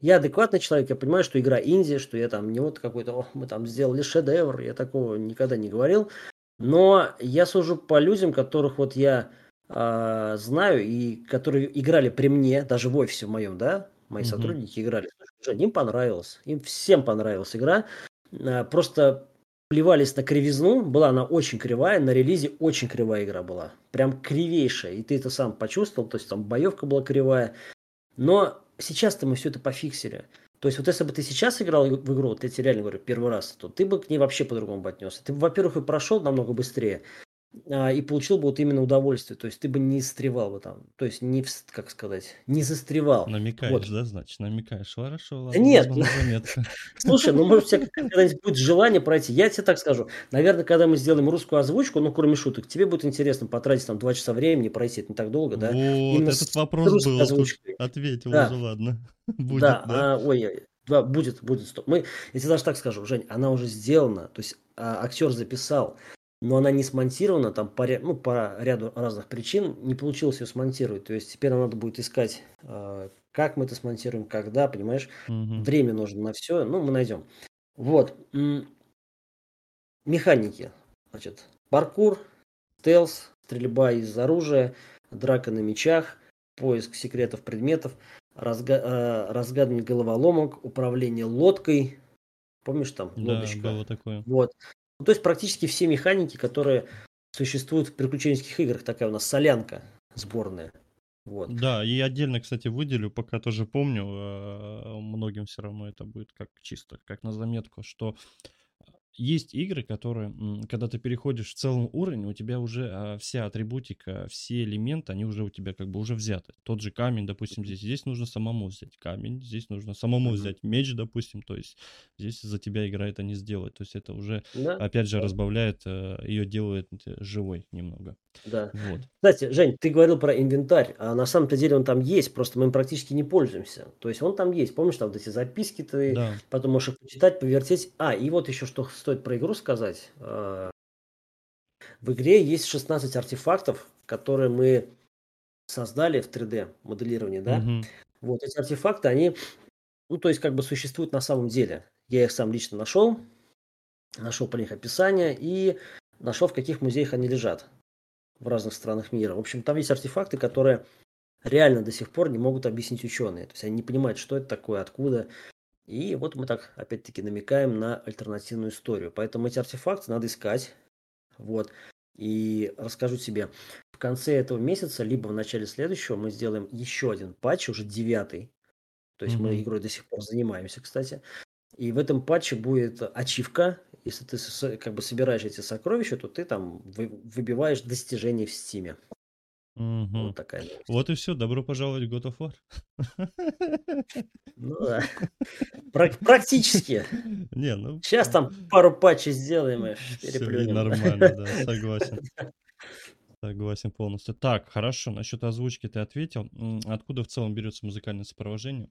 Я адекватный человек, я понимаю, что игра инди, что я там не вот какой-то, о, мы там сделали шедевр, я такого никогда не говорил. Но я сужу по людям, которых вот я э, знаю и которые играли при мне, даже в офисе в моем, да, мои mm-hmm. сотрудники играли. Им понравилось, им всем понравилась игра. Э, просто плевались на кривизну, была она очень кривая, на релизе очень кривая игра была, прям кривейшая, и ты это сам почувствовал, то есть там боевка была кривая, но сейчас-то мы все это пофиксили. То есть вот если бы ты сейчас играл в игру, вот я тебе реально говорю, первый раз, то ты бы к ней вообще по-другому бы отнесся. Ты бы, во-первых, и прошел намного быстрее, и получил бы вот именно удовольствие. То есть ты бы не застревал бы там. То есть не, как сказать, не застревал. Намекаешь, вот. да, значит, намекаешь. Хорошо, ладно. Нет. Слушай, ну может у тебя когда-нибудь будет желание пройти. Я тебе так скажу. Наверное, когда мы сделаем русскую озвучку, ну кроме шуток, тебе будет интересно потратить там два часа времени, пройти это не так долго, да? Вот, этот вопрос был. Ответил уже, ладно. Будет, да? А, ой, да, будет, будет. Стоп. Мы, я тебе даже так скажу, Жень, она уже сделана. То есть а, актер записал но она не смонтирована там по, ну, по ряду разных причин, не получилось ее смонтировать. То есть теперь нам надо будет искать, э, как мы это смонтируем, когда, понимаешь? Угу. Время нужно на все, ну, мы найдем. Вот. Механики. Значит, паркур, стелс, стрельба из оружия, драка на мечах, поиск секретов предметов, разга э, разгадывание головоломок, управление лодкой. Помнишь там лодочка? Да, было такое. Вот. Ну, то есть практически все механики, которые существуют в приключенческих играх. Такая у нас солянка сборная. Вот. Да, и отдельно, кстати, выделю, пока тоже помню, э, многим все равно это будет как чисто, как на заметку, что есть игры, которые, когда ты переходишь в целом уровень, у тебя уже а, вся атрибутика, все элементы, они уже у тебя как бы уже взяты. Тот же камень, допустим, здесь. Здесь нужно самому взять камень, здесь нужно самому взять меч, допустим. То есть здесь за тебя игра это не сделает. То есть это уже, да? опять же, разбавляет, э, ее делает э, живой немного. Да. Вот. Кстати, Жень, ты говорил про инвентарь, а на самом-то деле он там есть, просто мы им практически не пользуемся. То есть он там есть. Помнишь, там вот эти записки ты да. потом можешь их почитать, повертеть. А, и вот еще что стоит про игру сказать. А, в игре есть 16 артефактов, которые мы создали в 3D моделировании, да. Угу. Вот эти артефакты, они, ну, то есть как бы существуют на самом деле. Я их сам лично нашел, нашел по них описание и нашел, в каких музеях они лежат в разных странах мира. В общем, там есть артефакты, которые реально до сих пор не могут объяснить ученые. То есть они не понимают, что это такое, откуда. И вот мы так, опять-таки, намекаем на альтернативную историю. Поэтому эти артефакты надо искать. Вот. И расскажу тебе, в конце этого месяца, либо в начале следующего, мы сделаем еще один патч, уже девятый. То есть mm-hmm. мы игрой до сих пор занимаемся, кстати. И в этом патче будет ачивка. Если ты как бы собираешь эти сокровища, то ты там выбиваешь достижения в стиме. Угу. Вот такая новость. Вот и все. Добро пожаловать в God of War. Ну да. Практически. Не, ну... Сейчас там пару патчей сделаем и переплюнем. нормально, да, согласен. Согласен полностью. Так, хорошо, насчет озвучки ты ответил. Откуда в целом берется музыкальное сопровождение?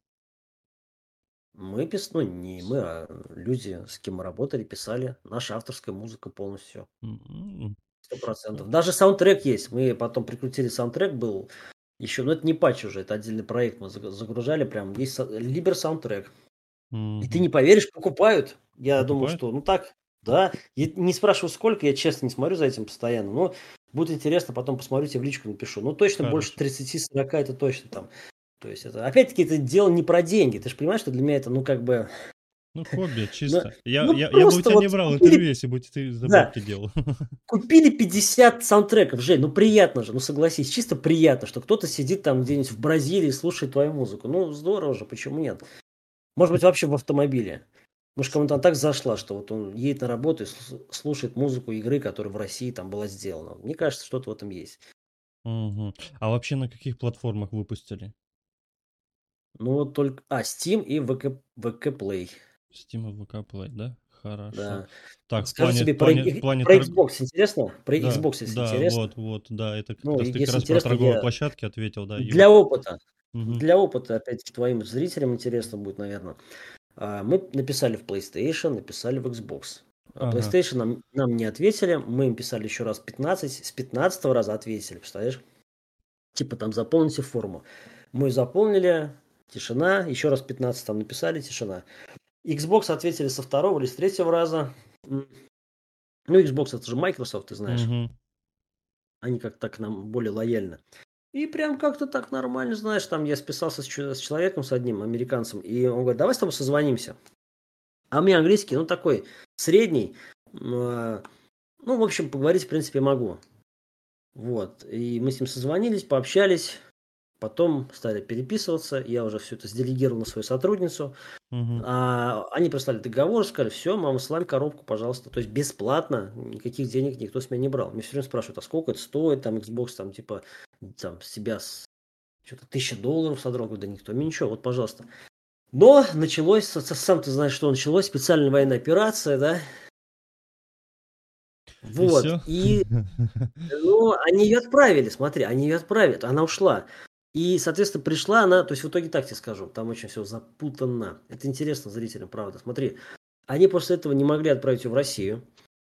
Мы пис... ну не мы, а люди, с кем мы работали, писали. Наша авторская музыка полностью. Сто процентов. Даже саундтрек есть. Мы потом прикрутили саундтрек, был еще, но это не патч уже, это отдельный проект мы загружали прям. Есть Либер саундтрек. И ты не поверишь, покупают. Я покупают? думал, что ну так, да. Я не спрашиваю сколько, я честно не смотрю за этим постоянно, но будет интересно, потом посмотрю, тебе в личку напишу. Ну точно Хорошо. больше 30-40 это точно там. То есть это, опять-таки, это дело не про деньги. Ты же понимаешь, что для меня это, ну, как бы... Ну, хобби, чисто. Но, я, ну, я, я бы у тебя вот не брал купили... интервью, если бы ты за да. делал. Купили 50 саундтреков, Жень, ну приятно же, ну согласись, чисто приятно, что кто-то сидит там где-нибудь в Бразилии и слушает твою музыку. Ну, здорово же, почему нет? Может быть, вообще в автомобиле. Может, кому-то так зашла, что вот он едет на работу и слушает музыку игры, которая в России там была сделана. Мне кажется, что-то в этом есть. Угу. А вообще на каких платформах выпустили? Ну, вот только... А, Steam и VK, VK Play. Steam и VK Play, да? Хорошо. Да. Так, Скажу плане, тебе плане, про, плане про Xbox интересно? Про да, Xbox, если да, интересно. вот, вот, да, это как ну, раз ты как раз про торговые я... площадки ответил, да. Для его. опыта. Угу. Для опыта, опять твоим зрителям интересно будет, наверное. А, мы написали в PlayStation, написали в Xbox. А ага. PlayStation нам, нам не ответили, мы им писали еще раз 15, с 15 раза ответили, представляешь? Типа там заполните форму. Мы заполнили, тишина, еще раз 15 там написали, тишина. Xbox ответили со второго или с третьего раза. Ну, Xbox это же Microsoft, ты знаешь. Угу. Они как-то так нам более лояльно. И прям как-то так нормально, знаешь, там я списался с, с человеком, с одним американцем, и он говорит, давай с тобой созвонимся. А меня английский, ну, такой средний. Э, ну, в общем, поговорить, в принципе, могу. Вот. И мы с ним созвонились, пообщались. Потом стали переписываться, я уже все это сделегировал на свою сотрудницу. Угу. А, они прислали договор, сказали, все, мама, славь коробку, пожалуйста. То есть бесплатно, никаких денег никто с меня не брал. Мне все время спрашивают, а сколько это стоит, там, Xbox, там, типа, там, себя с что-то тысяча долларов содрал, да никто мне ничего, вот, пожалуйста. Но началось, сам ты знаешь, что началось, специальная военная операция, да, вот, и, и ну, они ее отправили, смотри, они ее отправили, она ушла. И, соответственно, пришла она, то есть в итоге так тебе скажу, там очень все запутанно. Это интересно зрителям, правда. Смотри, они после этого не могли отправить ее в Россию.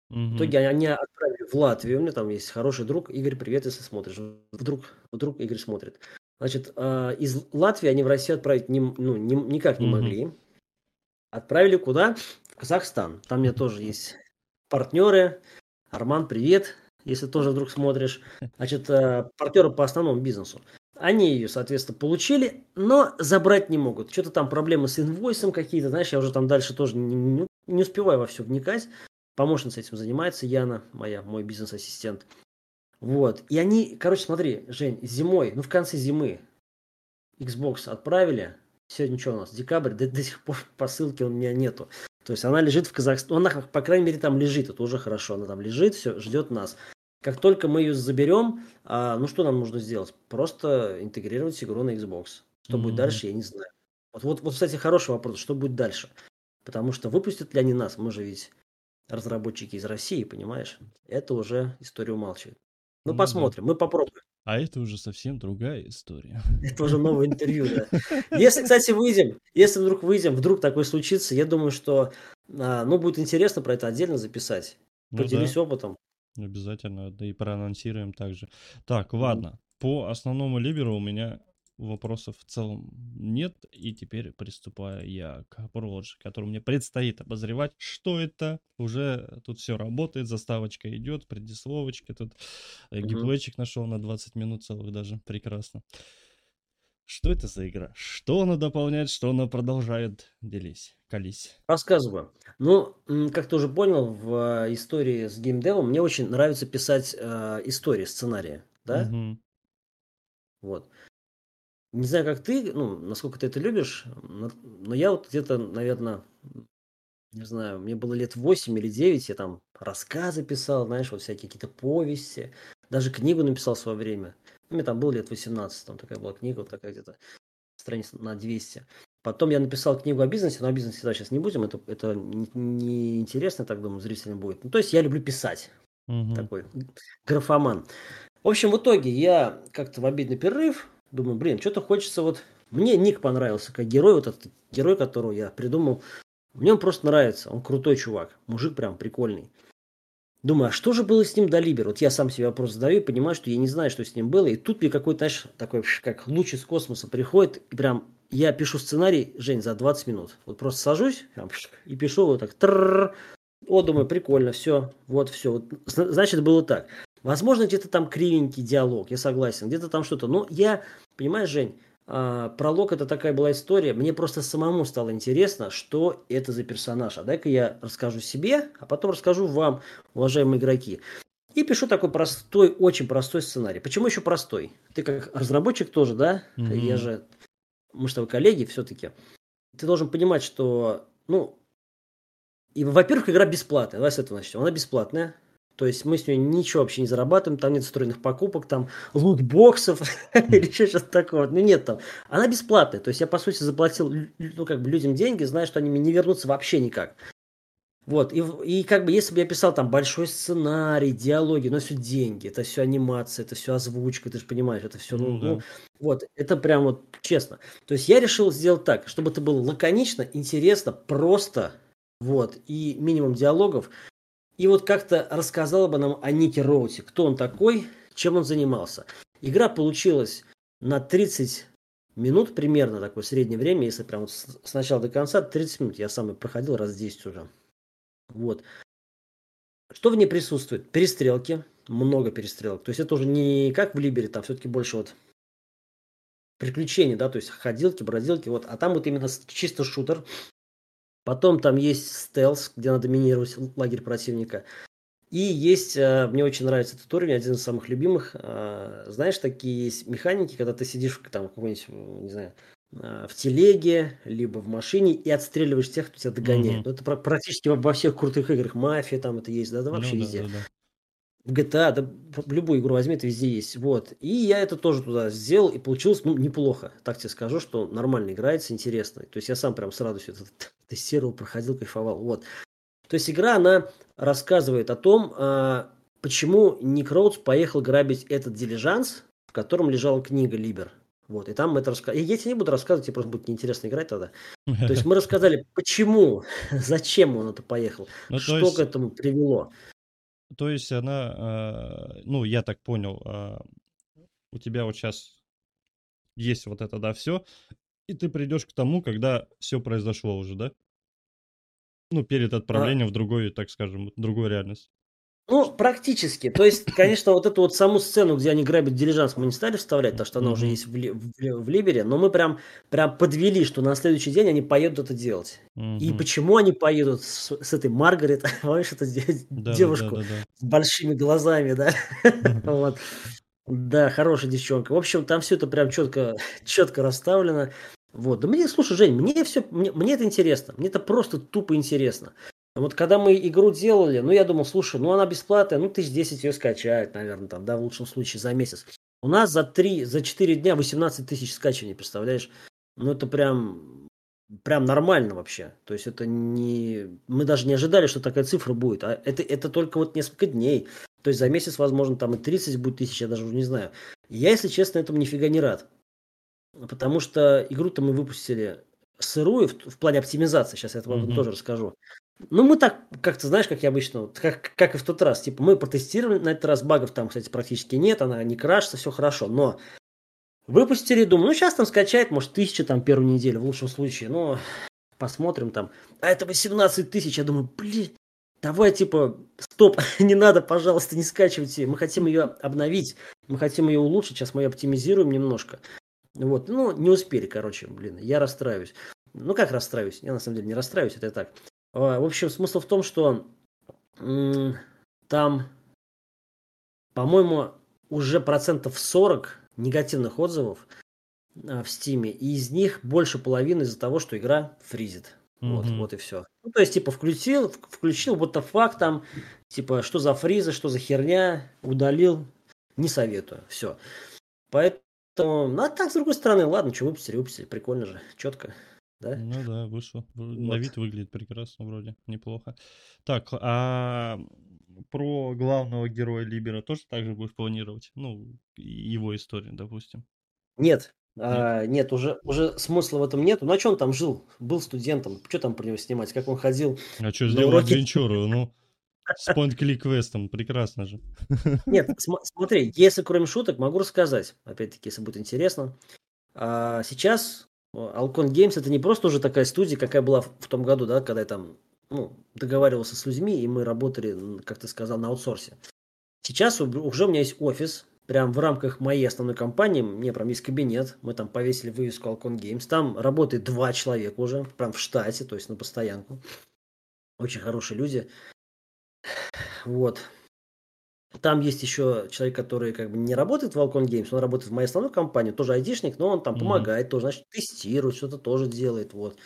Угу. В итоге они отправили в Латвию. У меня там есть хороший друг. Игорь, привет, если смотришь. Вдруг, вдруг Игорь смотрит. Значит, э, из Латвии они в Россию отправить не, ну, не, никак не угу. могли. Отправили куда? В Казахстан. Там у меня тоже есть партнеры. Арман, привет, если тоже вдруг смотришь. Значит, э, партнеры по основному бизнесу. Они ее, соответственно, получили, но забрать не могут. Что-то там проблемы с инвойсом какие-то, знаешь, я уже там дальше тоже не, не, успеваю во все вникать. Помощница этим занимается, Яна, моя, мой бизнес-ассистент. Вот. И они, короче, смотри, Жень, зимой, ну в конце зимы Xbox отправили. Сегодня что у нас? Декабрь, до, до сих пор посылки у меня нету. То есть она лежит в Казахстане, она, по крайней мере, там лежит, это уже хорошо, она там лежит, все, ждет нас. Как только мы ее заберем, а, ну что нам нужно сделать? Просто интегрировать игру на Xbox. Что mm-hmm. будет дальше, я не знаю. Вот, вот, вот, кстати, хороший вопрос, что будет дальше? Потому что выпустят ли они нас? Мы же ведь разработчики из России, понимаешь? Это уже история умалчивает. Ну, ну посмотрим, да. мы попробуем. А это уже совсем другая история. Это уже новое интервью, да. Если, кстати, выйдем, если вдруг выйдем, вдруг такое случится, я думаю, что, а, ну, будет интересно про это отдельно записать. Поделюсь ну, да. опытом. Обязательно, да и проанонсируем также. Так, ладно. По основному либеру у меня вопросов в целом нет. И теперь приступаю я к Prology, который мне предстоит обозревать. Что это? Уже тут все работает, заставочка идет, предисловочка. Тут mm-hmm. геймплейчик нашел на 20 минут целых даже. Прекрасно. Что это за игра? Что она дополняет, что она продолжает? Делись, колись. Рассказываю. Ну, как ты уже понял, в э, истории с геймдевом мне очень нравится писать э, истории, сценарии, да? Угу. Вот. Не знаю, как ты, ну, насколько ты это любишь, но я вот где-то, наверное, не знаю, мне было лет 8 или 9, я там рассказы писал, знаешь, вот всякие какие-то повести, даже книгу написал в свое время. Мне там было лет 18, там такая была книга, вот такая где-то страниц на 200. Потом я написал книгу о бизнесе, но о бизнесе да, сейчас не будем, это, это не интересно, так думаю, зрителям будет. Ну, то есть я люблю писать, угу. такой графоман. В общем, в итоге я как-то в обидный перерыв думаю, блин, что-то хочется вот... Мне Ник понравился как герой, вот этот герой, которого я придумал. Мне он просто нравится, он крутой чувак, мужик прям прикольный. Думаю, а что же было с ним до Либер? Вот я сам себе вопрос задаю и понимаю, что я не знаю, что с ним было. И тут мне какой-то, знаешь, такой, как луч из космоса приходит, и прям я пишу сценарий, Жень, за 20 минут. Вот просто сажусь и пишу вот так. Трррр. О, думаю, прикольно, все, вот все. Вот, значит, было так. Возможно, где-то там кривенький диалог, я согласен, где-то там что-то. Но я, понимаешь, Жень, а, пролог это такая была история. Мне просто самому стало интересно, что это за персонаж. А дай-ка я расскажу себе, а потом расскажу вам, уважаемые игроки. И пишу такой простой, очень простой сценарий. Почему еще простой? Ты как разработчик тоже, да? Mm-hmm. Я же, мы тобой коллеги все-таки. Ты должен понимать, что, ну, и, во-первых, игра бесплатная. Давай с этого начнем. Она бесплатная. То есть мы с ней ничего вообще не зарабатываем, там нет встроенных покупок, там лутбоксов или еще что-то такого. Ну нет там. Она бесплатная. То есть я, по сути, заплатил ну, как бы людям деньги, зная, что они мне не вернутся вообще никак. Вот, и, и как бы если бы я писал там большой сценарий, диалоги, но все деньги, это все анимация, это все озвучка, ты же понимаешь, это все, ну, ну, да. ну, вот, это прям вот честно. То есть я решил сделать так, чтобы это было лаконично, интересно, просто, вот, и минимум диалогов, и вот как-то рассказала бы нам о Нике Роуте, кто он такой, чем он занимался. Игра получилась на 30 минут примерно, такое среднее время, если прям вот с начала до конца, 30 минут. Я сам проходил раз 10 уже. Вот. Что в ней присутствует? Перестрелки, много перестрелок. То есть это уже не как в Либере, там все-таки больше вот приключений, да, то есть ходилки, бродилки, вот, а там вот именно чисто шутер. Потом там есть стелс, где надо минировать лагерь противника. И есть, э, мне очень нравится этот уровень, один из самых любимых. Э, знаешь, такие есть механики, когда ты сидишь там какой-нибудь, не знаю, в телеге, либо в машине и отстреливаешь тех, кто тебя догоняет. Mm-hmm. Это практически во всех крутых играх. Мафия там это есть, да, да вообще ну, везде. Да, да, да. В GTA, да, в любую игру возьми, это везде есть. Вот. И я это тоже туда сделал, и получилось, ну, неплохо. Так тебе скажу, что нормально играется, интересно. То есть я сам прям с радостью это тестировал, проходил, кайфовал. Вот. То есть игра, она рассказывает о том, а, почему Ник Роудс поехал грабить этот дилижанс, в котором лежала книга Либер. Вот, и там мы это рассказывали. Я тебе не буду рассказывать, тебе просто будет неинтересно играть тогда. То есть мы рассказали, почему, зачем он это поехал, ну, что есть, к этому привело. То есть она, э, ну, я так понял, э, у тебя вот сейчас есть вот это, да, все, и ты придешь к тому, когда все произошло уже, да? Ну, перед а отправлением а... в другой, так скажем, другую реальность. Ну, практически. То есть, конечно, вот эту вот саму сцену, где они грабят дилижанс, мы не стали вставлять, потому что она mm-hmm. уже есть в, ли, в, в Либере, но мы прям, прям подвели, что на следующий день они поедут это делать. Mm-hmm. И почему они поедут с, с этой Маргарет, помнишь, эту да, девушку да, да, да. с большими глазами, да? Вот. Да, хорошая девчонка. В общем, там все это прям четко, четко расставлено. Вот. Да мне, слушай, Жень, мне все, мне, мне это интересно. Мне это просто тупо интересно. Вот когда мы игру делали, ну я думал, слушай, ну она бесплатная, ну тысяч десять ее скачают, наверное, там, да, в лучшем случае за месяц. У нас за три, за четыре дня 18 тысяч скачиваний, представляешь? Ну это прям, прям нормально вообще. То есть это не, мы даже не ожидали, что такая цифра будет. А это, это только вот несколько дней. То есть за месяц, возможно, там и 30 будет тысяч, я даже уже не знаю. Я, если честно, этому нифига не рад. Потому что игру-то мы выпустили сырую в, в плане оптимизации. Сейчас я это вам mm-hmm. тоже расскажу. Ну, мы так, как ты знаешь, как я обычно, как, как и в тот раз. Типа, мы протестировали на этот раз, багов там, кстати, практически нет, она не крашится, все хорошо. Но выпустили, думаю, ну, сейчас там скачает, может, тысяча там первую неделю, в лучшем случае. Ну, посмотрим там. А это 18 тысяч, я думаю, блин, давай, типа, стоп, не надо, пожалуйста, не скачивайте. Мы хотим ее обновить, мы хотим ее улучшить, сейчас мы ее оптимизируем немножко. Вот, ну, не успели, короче, блин, я расстраиваюсь. Ну, как расстраиваюсь? Я, на самом деле, не расстраиваюсь, это так. А, в общем, смысл в том, что там, по-моему, уже процентов 40 негативных отзывов а, в Стиме, и из них больше половины из-за того, что игра фризит. Mm-hmm. Вот, вот и все. Ну, то есть, типа, включил, включил, будто факт там, типа, что за фризы, что за херня, удалил, не советую. Все. Поэтому то, ну, а так, с другой стороны, ладно, что выпустили, выпустили, прикольно же, четко, да? Ну да, вышло. Вот. На вид выглядит прекрасно вроде, неплохо. Так, а про главного героя Либера тоже так же будешь планировать? Ну, его историю, допустим. Нет, нет, а, нет уже, уже смысла в этом нет. Ну, а что он там жил? Был студентом. Что там про него снимать? Как он ходил? А что, сделал уроки... адвенчуру? Ну, с point-click квестом, прекрасно же. Нет, см- смотри, если кроме шуток, могу рассказать, опять-таки, если будет интересно. А, сейчас Alcon Games это не просто уже такая студия, какая была в том году, да, когда я там ну, договаривался с людьми, и мы работали, как ты сказал, на аутсорсе. Сейчас уже у меня есть офис, прям в рамках моей основной компании, мне прям есть кабинет, мы там повесили вывеску Alcon Games, там работает два человека уже, прям в штате, то есть на постоянку. Очень хорошие люди. Вот. Там есть еще человек, который как бы не работает в Alcon Games, он работает в моей основной компании, тоже айдишник, но он там mm-hmm. помогает, тоже, значит, тестирует, что-то тоже делает, вот.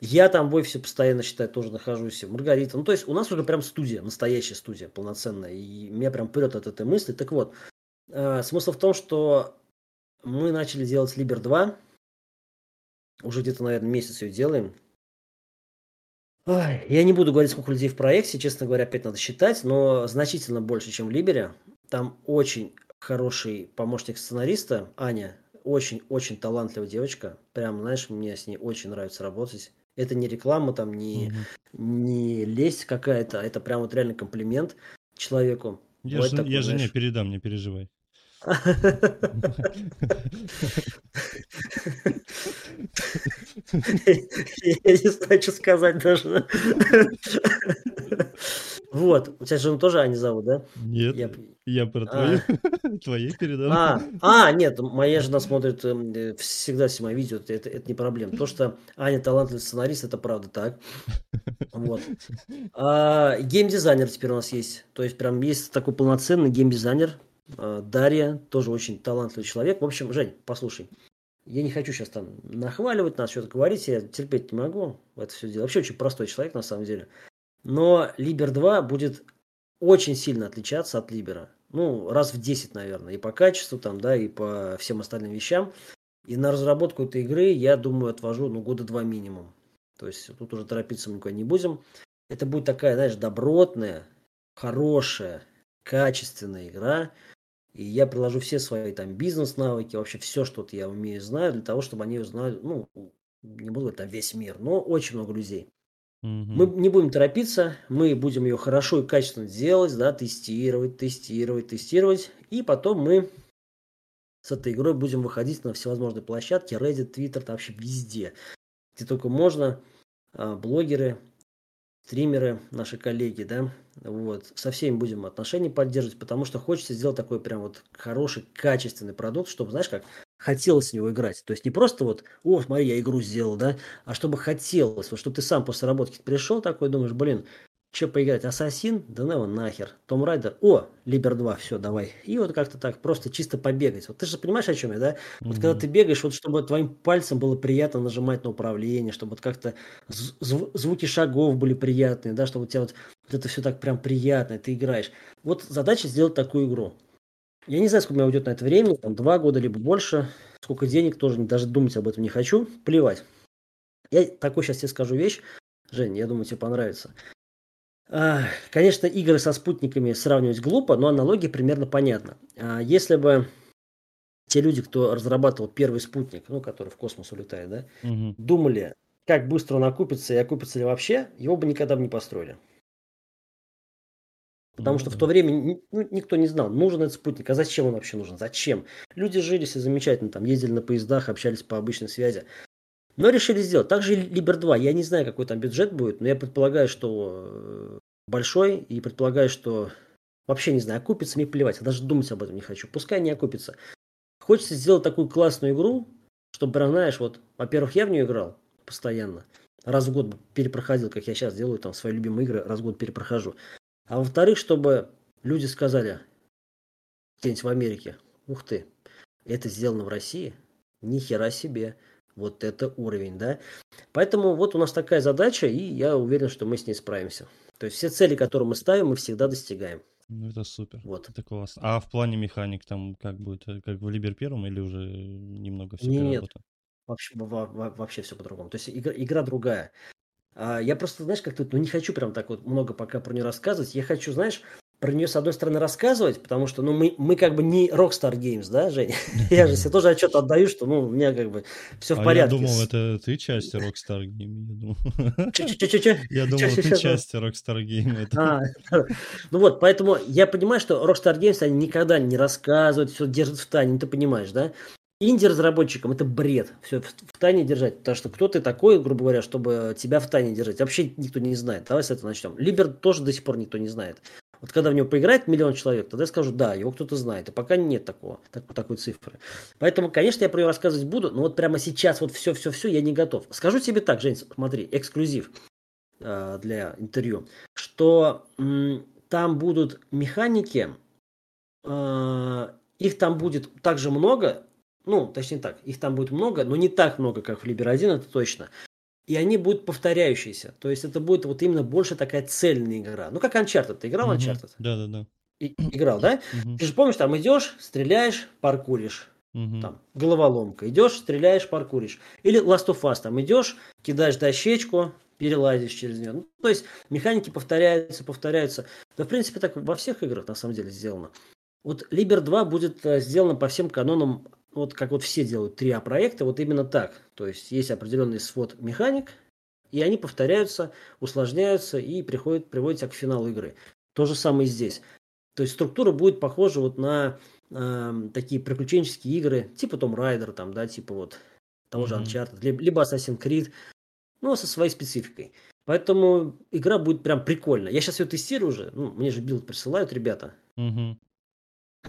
Я там в офисе постоянно, считаю, тоже нахожусь, Маргарита. Ну, то есть у нас уже прям студия, настоящая студия, полноценная, и меня прям прет от этой мысли. Так вот, э, смысл в том, что мы начали делать Liber 2, уже где-то, наверное, месяц ее делаем, Ой, я не буду говорить, сколько людей в проекте, честно говоря, опять надо считать, но значительно больше, чем в Либере. Там очень хороший помощник сценариста, Аня. очень-очень талантливая девочка. Прям, знаешь, мне с ней очень нравится работать. Это не реклама, там, не, угу. не лесть какая-то, это прям вот реально комплимент человеку. Я, же, такой, я жене передам, не переживай. Я не знаю, что сказать даже. Вот, у тебя жену тоже Аня зовут, да? Нет, я, я про твою, а. твои передам. А, а, нет, моя жена смотрит э, всегда все мои видео, это, это не проблема. То, что Аня талантливый сценарист, это правда так. Вот. А, геймдизайнер теперь у нас есть. То есть прям есть такой полноценный геймдизайнер. А, Дарья, тоже очень талантливый человек. В общем, Жень, послушай. Я не хочу сейчас там нахваливать нас, что-то говорить, я терпеть не могу это все дело. Вообще очень простой человек на самом деле. Но Либер 2 будет очень сильно отличаться от Либера. Ну, раз в 10, наверное. И по качеству, там, да, и по всем остальным вещам. И на разработку этой игры, я думаю, отвожу, ну, года два минимум. То есть тут уже торопиться мы никуда не будем. Это будет такая, знаешь, добротная, хорошая, качественная игра. И я приложу все свои там бизнес-навыки, вообще все, что я умею, знаю, для того, чтобы они узнали, ну, не буду говорить там весь мир, но очень много людей. Мы не будем торопиться, мы будем ее хорошо и качественно делать, да, тестировать, тестировать, тестировать. И потом мы с этой игрой будем выходить на всевозможные площадки, Reddit, Twitter, там вообще везде. Где только можно, а, блогеры, стримеры, наши коллеги, да, вот, со всеми будем отношения поддерживать, потому что хочется сделать такой прям вот хороший, качественный продукт, чтобы, знаешь, как хотелось в него играть. То есть не просто вот, о, смотри, я игру сделал, да, а чтобы хотелось, вот чтобы ты сам после работки пришел такой, думаешь, блин, что поиграть? Ассасин? Да ну его нахер. Том Райдер? О, Либер 2, все, давай. И вот как-то так, просто чисто побегать. Вот ты же понимаешь, о чем я, да? Mm-hmm. Вот когда ты бегаешь, вот чтобы твоим пальцем было приятно нажимать на управление, чтобы вот как-то зв- звуки шагов были приятные, да, чтобы у тебя вот, вот это все так прям приятно, ты играешь. Вот задача сделать такую игру. Я не знаю, сколько у меня уйдет на это времени, там два года либо больше, сколько денег, тоже даже думать об этом не хочу, плевать. Я такой сейчас тебе скажу вещь, Жень, я думаю, тебе понравится. Конечно, игры со спутниками сравнивать глупо, но аналогия примерно понятна. А, если бы те люди, кто разрабатывал первый спутник, ну, который в космос улетает, да, угу. думали, как быстро он окупится и окупится ли вообще, его бы никогда бы не построили. Потому что в то время ну, никто не знал, нужен этот спутник, а зачем он вообще нужен, зачем. Люди жили все замечательно, там ездили на поездах, общались по обычной связи. Но решили сделать. Также Либер 2, я не знаю, какой там бюджет будет, но я предполагаю, что э, большой, и предполагаю, что вообще не знаю, окупится, мне плевать, я даже думать об этом не хочу. Пускай не окупится. Хочется сделать такую классную игру, чтобы, прям, знаешь, вот, во-первых, я в нее играл постоянно. Раз в год перепроходил, как я сейчас делаю, там, свои любимые игры, раз в год перепрохожу. А во-вторых, чтобы люди сказали где-нибудь в Америке, ух ты, это сделано в России, ни хера себе, вот это уровень, да. Поэтому вот у нас такая задача, и я уверен, что мы с ней справимся. То есть все цели, которые мы ставим, мы всегда достигаем. Ну, это супер. Вот. Это классно. А в плане механик там как будет? Как в Либер первом или уже немного все Нет, вообще, вообще все по-другому. То есть игра, игра другая. А, я просто, знаешь, как тут, ну не хочу прям так вот много пока про нее рассказывать. Я хочу, знаешь, про нее, с одной стороны, рассказывать, потому что, ну, мы, мы как бы не Rockstar Games, да, Жень? Я же себе тоже отчет отдаю, что, ну, у меня как бы все в а порядке. я думал, это ты часть Rockstar Game, я думал. ты часть Rockstar Game. А, ну вот, поэтому я понимаю, что Rockstar Games, они никогда не рассказывают, все держат в тайне, ты понимаешь, да? Инди-разработчикам это бред. Все в, в тайне держать. Потому что кто ты такой, грубо говоря, чтобы тебя в тайне держать. Вообще никто не знает. Давай с этого начнем. Либер тоже до сих пор никто не знает. Вот когда в него поиграет миллион человек, тогда я скажу, да, его кто-то знает. И пока нет такого, так, такой цифры. Поэтому, конечно, я про него рассказывать буду, но вот прямо сейчас вот все-все-все я не готов. Скажу тебе так, Жень, смотри, эксклюзив э, для интервью, что м, там будут механики, э, их там будет также много, ну, точнее так, их там будет много, но не так много, как в Liber 1, это точно. И они будут повторяющиеся. То есть это будет вот именно больше такая цельная игра. Ну, как Uncharted. Ты играл в Uncharted? Да, да, да. играл, да? Ты же помнишь, там идешь, стреляешь, паркуришь. Там, головоломка. Идешь, стреляешь, паркуришь. Или Last of Us, там идешь, кидаешь дощечку, перелазишь через нее. Ну, то есть механики повторяются, повторяются. Да, в принципе, так во всех играх на самом деле сделано. Вот Liber 2 будет э, сделано по всем канонам вот как вот все делают 3А проекты, вот именно так. То есть есть определенный свод механик, и они повторяются, усложняются и приходят, приводят тебя к финалу игры. То же самое и здесь. То есть структура будет похожа вот на э, такие приключенческие игры, типа Tomb Raider, там, да, типа вот того же Uncharted, mm-hmm. либо Assassin's Creed, но со своей спецификой. Поэтому игра будет прям прикольно. Я сейчас ее тестирую уже, ну, мне же build присылают ребята. Mm-hmm.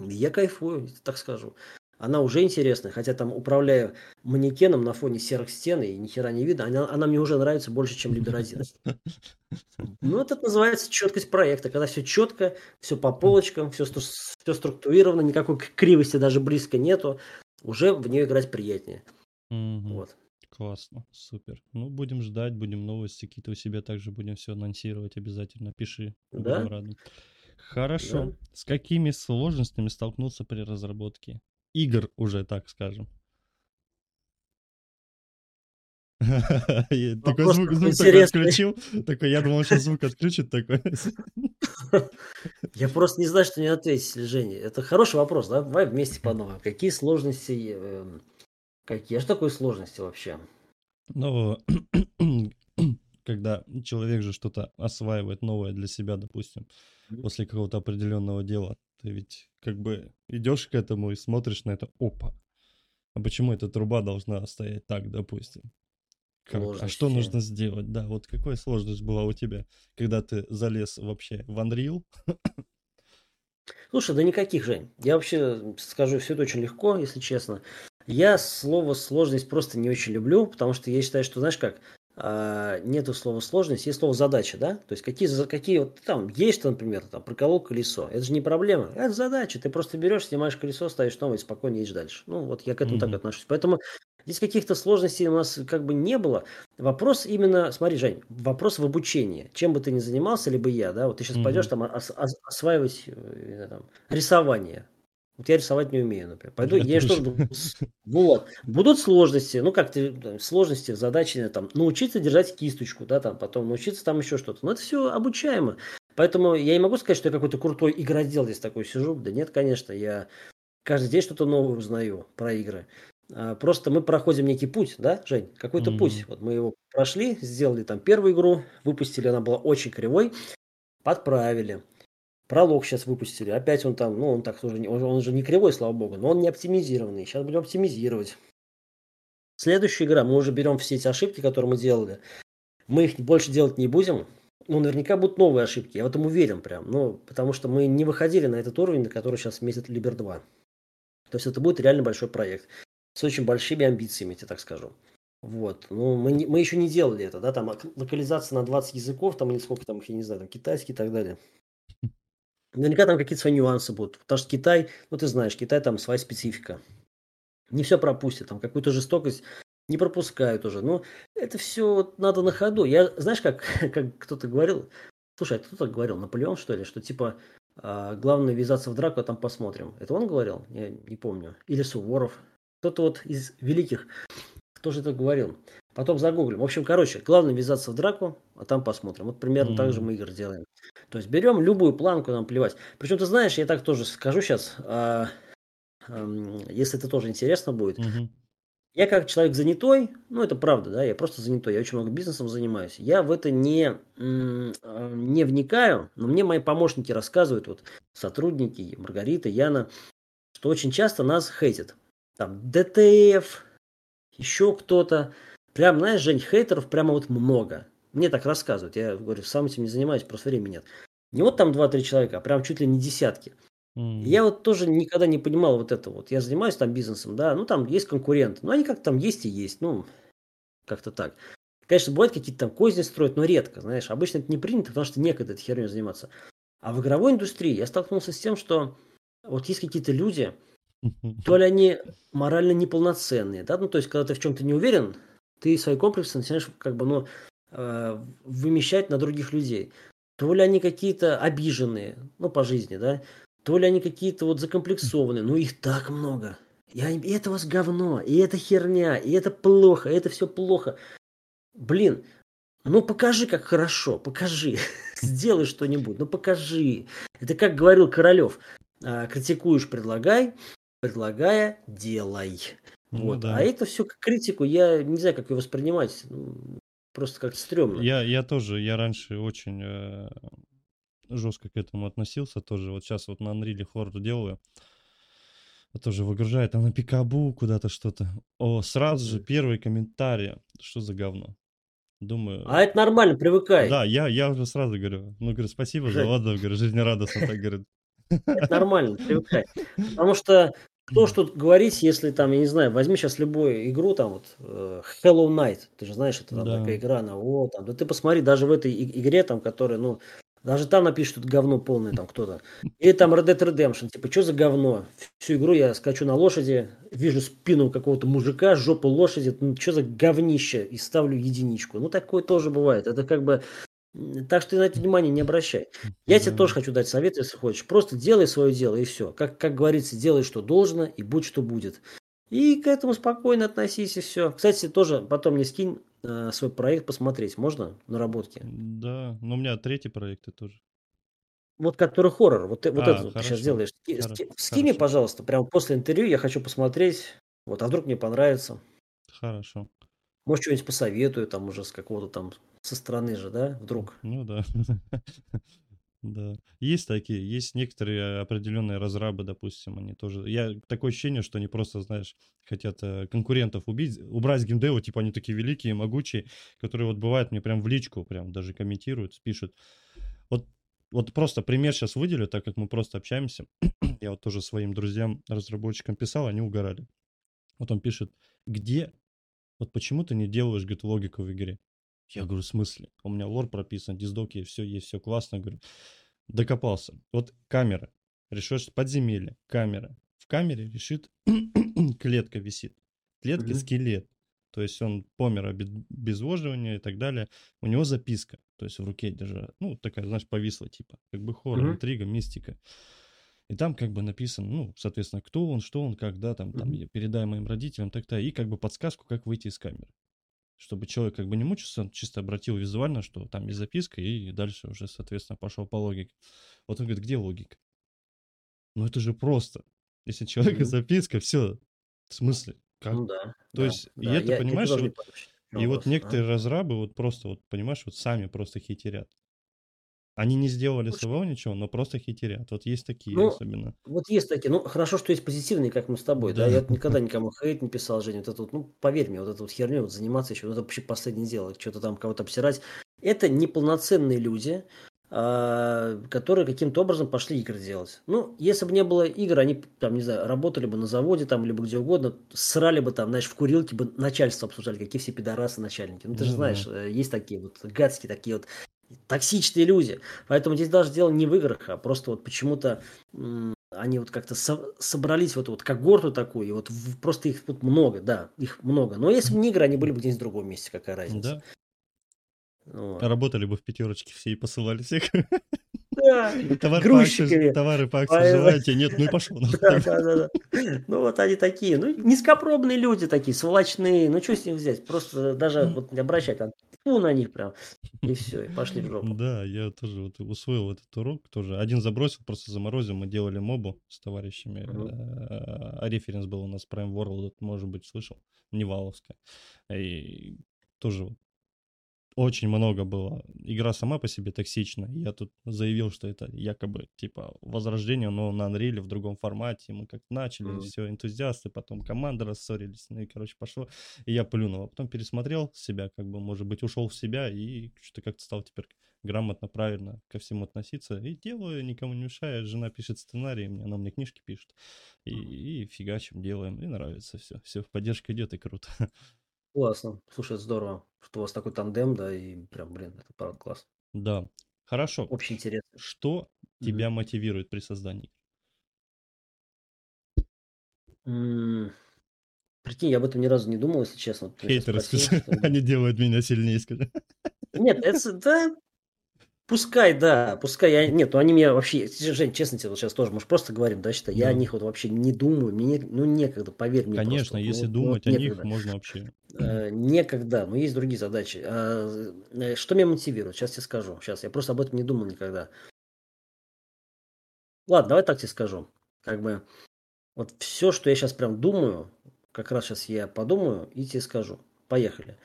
Я кайфую, так скажу. Она уже интересная, хотя там управляю манекеном на фоне серых стен и ни хера не видно. Она, она мне уже нравится больше, чем Либер Ну, это называется четкость проекта, когда все четко, все по полочкам, все, все структурировано, никакой кривости даже близко нету. Уже в нее играть приятнее. Вот. Классно, супер. Ну, будем ждать, будем новости какие-то у себя также будем все анонсировать обязательно. Пиши, да? будем рады. Хорошо. Да. С какими сложностями столкнуться при разработке? Игр уже, так скажем. Такой звук, звук такой отключил. Такой, я думал, сейчас звук отключит такой. Я просто не знаю, что не ответить, Женя. Это хороший вопрос, да? Давай вместе подумаем. Какие сложности, эм, какие? Что такое сложности вообще? Ну, когда человек же что-то осваивает новое для себя, допустим, после какого-то определенного дела, ты ведь как бы идешь к этому и смотришь на это, опа, а почему эта труба должна стоять так, допустим? Как? А что нужно сделать? Да, вот какая сложность была у тебя, когда ты залез вообще в Unreal? Слушай, да никаких, Жень. Я вообще скажу, все это очень легко, если честно. Я слово сложность просто не очень люблю, потому что я считаю, что, знаешь как, нету слова сложность, есть слово задача, да? То есть какие, какие вот там есть, например, там проколол колесо. Это же не проблема, это задача. Ты просто берешь, снимаешь колесо, ставишь новое и спокойно едешь дальше. Ну вот я к этому mm-hmm. так отношусь. Поэтому здесь каких-то сложностей у нас как бы не было. Вопрос именно, смотри, Жень, вопрос в обучении. Чем бы ты ни занимался, либо я, да, вот ты сейчас mm-hmm. пойдешь там ос- ос- осваивать э, там, рисование. Вот я рисовать не умею, например. Пойду, я что Вот. Будут сложности, ну как ты, сложности, задачи, там, научиться держать кисточку, да, там, потом научиться там еще что-то. Но это все обучаемо. Поэтому я не могу сказать, что я какой-то крутой игродел здесь такой сижу. Да нет, конечно, я каждый день что-то новое узнаю про игры. А, просто мы проходим некий путь, да, Жень? Какой-то mm-hmm. путь. Вот мы его прошли, сделали там первую игру, выпустили, она была очень кривой, подправили. Пролог сейчас выпустили. Опять он там, ну, он так тоже, он, же не кривой, слава богу, но он не оптимизированный. Сейчас будем оптимизировать. Следующая игра, мы уже берем все эти ошибки, которые мы делали. Мы их больше делать не будем. Ну, наверняка будут новые ошибки, я в этом уверен прям. Ну, потому что мы не выходили на этот уровень, на который сейчас метит Либер 2. То есть это будет реально большой проект. С очень большими амбициями, я так скажу. Вот. Ну, мы, не, мы еще не делали это, да, там локализация на 20 языков, там или сколько там, я не знаю, там китайский и так далее. Наверняка там какие-то свои нюансы будут. Потому что Китай, ну ты знаешь, Китай там своя специфика. Не все пропустит, там какую-то жестокость не пропускают уже. Но это все надо на ходу. Я, знаешь, как, как кто-то говорил, слушай, а кто-то говорил, Наполеон, что ли, что типа а, главное ввязаться в драку, а там посмотрим. Это он говорил? Я не помню. Или Суворов. Кто-то вот из великих тоже это говорил. Потом загуглим. В общем, короче, главное ввязаться в драку, а там посмотрим. Вот примерно mm-hmm. так же мы игры делаем. То есть берем любую планку, нам плевать. Причем, ты знаешь, я так тоже скажу сейчас, а, а, если это тоже интересно будет. Mm-hmm. Я как человек занятой, ну это правда, да, я просто занятой, я очень много бизнесом занимаюсь. Я в это не, а, не вникаю, но мне мои помощники рассказывают, вот сотрудники, Маргарита, Яна, что очень часто нас хейтят. Там ДТФ, еще кто-то. Прям, знаешь, Жень, хейтеров прямо вот много. Мне так рассказывают. Я говорю, сам этим не занимаюсь, просто времени нет. Не вот там 2-3 человека, а прям чуть ли не десятки. Mm. Я вот тоже никогда не понимал вот это вот. Я занимаюсь там бизнесом, да, ну там есть конкуренты. Ну они как там есть и есть, ну как-то так. Конечно, бывают какие-то там козни строят, но редко, знаешь. Обычно это не принято, потому что некогда этой херней заниматься. А в игровой индустрии я столкнулся с тем, что вот есть какие-то люди, то ли они морально неполноценные, да, ну то есть, когда ты в чем-то не уверен, ты свои комплексы начинаешь как бы, ну, э, вымещать на других людей. То ли они какие-то обиженные, ну, по жизни, да, то ли они какие-то вот закомплексованные, ну, их так много. И, и это у вас говно, и это херня, и это плохо, и это все плохо. Блин, ну покажи, как хорошо, покажи. Сделай что-нибудь, ну покажи. Это как говорил Королев. А, критикуешь, предлагай, предлагая делай. Ну Вот. А да. это все как критику, я не знаю, как ее воспринимать. Ну, Просто как-то стрёмно. Я, я тоже, я раньше очень э, жестко к этому относился тоже. Вот сейчас вот на Unreal Horde делаю. а тоже выгружает, там на пикабу куда-то что-то. О, сразу же первый комментарий. Что за говно? Думаю, А это нормально, привыкай. да, я, я уже сразу говорю, ну, говорю, спасибо за отзыв, говорю, жизнерадостно так, говорит. Это нормально, привыкай. Потому что кто что говорить, если там, я не знаю, возьми сейчас любую игру, там вот э, Hollow Knight, ты же знаешь, это там Да. такая игра, на о, там, да ты посмотри, даже в этой игре, там, которая, ну, даже там напишут, что это говно полное, там кто-то. Или там Red Dead Redemption, типа, что за говно? Всю игру я скачу на лошади, вижу спину какого-то мужика, жопу лошади, ну, что за говнище, и ставлю единичку. Ну, такое тоже бывает. Это как бы... Так что ты на это внимание не обращай. Я тебе тоже хочу дать совет, если хочешь. Просто делай свое дело, и все. Как, как говорится, делай, что должно, и будь, что будет. И к этому спокойно относись, и все. Кстати, тоже потом мне скинь э, свой проект посмотреть. Можно? Наработки. Да, но у меня третий проекты тоже. Вот который хоррор. Вот, ты- вот А, это ты сейчас хорошо. делаешь. Ски- Хоро- ски- Скинь мне, хорошо. пожалуйста, прямо после интервью. Я хочу посмотреть. Вот, а вдруг мне понравится. Хорошо. Может, что-нибудь посоветую, там уже с какого-то там со стороны же, да, вдруг. Ну да. Да. Есть такие, есть некоторые определенные разрабы, допустим, они тоже. Я такое ощущение, что они просто, знаешь, хотят э, конкурентов убить, убрать с геймдева, типа они такие великие, могучие, которые вот бывает мне прям в личку прям даже комментируют, пишут. Вот, вот просто пример сейчас выделю, так как мы просто общаемся. Я вот тоже своим друзьям, разработчикам писал, они угорали. Вот он пишет, где, вот почему ты не делаешь, говорит, логику в игре? Я говорю, в смысле? У меня лор прописан, диздоки, все есть, все классно. Говорю, докопался. Вот камера. Решишь подземелье, камера. В камере решит клетка висит. Клетка Мгм. скелет. То есть он помер от обезвоживания и так далее. У него записка. То есть в руке держа. Ну, такая, знаешь, повисла типа. Как бы хоррор, Мгм. интрига, мистика. И там как бы написано, ну, соответственно, кто он, что он, когда там, там я передай моим родителям, так-то, и как бы подсказку, как выйти из камеры. Чтобы человек как бы не мучился, он чисто обратил визуально, что там есть записка, и дальше уже, соответственно, пошел по логике. Вот он говорит, где логика? Ну это же просто. Если человека Мгм. записка, все. В смысле? Как? Ну да. То да, есть, и да. это, Я- понимаешь, не вот- И вот вопрос, а? некоторые разрабы вот просто вот, понимаешь, вот сами просто хитерят. Они не сделали Слушай. своего ничего, но просто хитерят. Вот есть такие Ну, особенно. Вот есть такие, ну хорошо, что есть позитивные, как мы с тобой, да, Да. я никогда никому хейт не писал, Женя, вот это вот, ну поверь мне, вот это вот херню вот заниматься еще, вот это вообще последнее дело, что-то там кого-то обсирать, это неполноценные люди, а, которые каким-то образом пошли игры делать. Ну, если бы не было игр, они там, не знаю, работали бы на заводе там, либо где угодно, срали бы там, знаешь, в курилке бы начальство обсуждали, какие все пидорасы начальники. Ну, ты же Ну знаешь, э, есть такие вот гадские, такие вот токсичные люди. Поэтому здесь даже дело не в играх, а просто вот почему-то они вот как-то со- собрались в эту вот когорту такую, и вот в- просто их вот много, да, их много. Но если бы не игры, они были бы где-нибудь в другом месте, какая разница. Да. Вот. Работали бы в пятерочке все и посылали всех. Да, Товар по грузчиками. акции, товары по акции желаете? Нет, ну и пошел. Да, да, да, да. Ну вот они такие, ну низкопробные люди такие, сволочные, ну что с них взять? Просто даже вот не обращать, а фу на них прям, и все, и пошли в жопу. Да, я тоже вот усвоил этот урок тоже. Один забросил, просто заморозил. Мы делали мобу с товарищами. Мгм. Э, А референс был у нас Prime World, может быть, слышал, Неваловская. И тоже вот очень много было. Игра сама по себе токсична. Я тут заявил, что это якобы типа возрождение, но на Unreal в другом формате. Мы как начали, Мгм. все, энтузиасты, потом команда рассорились. Ну и, короче, пошло. И я плюнул. А потом пересмотрел себя, как бы, может быть, ушел в себя и что-то как-то стал теперь грамотно, правильно ко всему относиться. И делаю, никому не мешает. Жена пишет сценарий, мне, она мне книжки пишет. И, и фигачим, делаем. И нравится все. Все, поддержка идет и круто. Классно, слушай, здорово, что у вас такой тандем, да, и прям, блин, это правда класс. Да. Хорошо. Общий интерес. Что тебя мотивирует при создании? М, Прикинь, я об этом ни разу не думал, если честно. Вот ты меня щас Хейтеры, спросил, что- Они делают меня сильнее, скажи. Нет, это, да, пускай, да, пускай я, нет, ну они меня вообще, Жень, честно тебе вот сейчас тоже, мы же просто говорим, да, что я Да. о них вот вообще не думаю, мне, не- ну, некогда, поверь мне Конечно, просто, если ну, ну, думать вот о них, некогда. можно вообще. Э, Некогда, но есть другие задачи. А, э, Что меня мотивирует? Сейчас тебе скажу. Сейчас, я просто об этом не думал никогда. Ладно, давай так тебе скажу. Как бы Вот все, что я сейчас прям думаю, как раз сейчас я подумаю и тебе скажу. Поехали.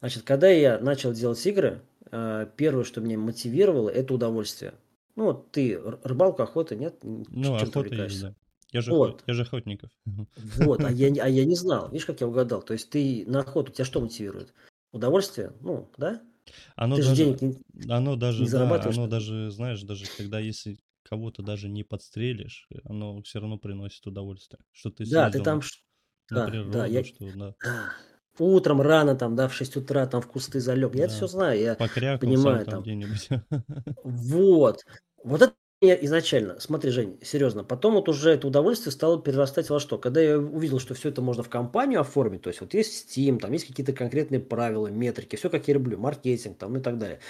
Значит, когда я начал делать игры, первое, что меня мотивировало, это удовольствие. Ну вот ты рыбалка, охота, нет? Ну, охота есть, да. Я же, вот. я же охотников. Вот, а я, а я не знал. Видишь, как я угадал? То есть ты на охоту, тебя что мотивирует? Удовольствие? Ну, да? Оно ты даже, же денег не, оно даже, не да, оно даже, знаешь, даже когда если кого-то даже не подстрелишь, оно все равно приносит удовольствие. Что ты Да, ты там... На да, природу, да, я... что, да. Утром рано там, да, в 6 утра там в кусты залег. Я да. это все знаю, я понимаю там. там. Вот. Вот это изначально, смотри, Жень, серьезно, потом вот уже это удовольствие стало перерастать во что? Когда я увидел, что все это можно в компанию оформить, то есть вот есть Steam, там есть какие-то конкретные правила, метрики, все как я люблю, маркетинг там и так далее.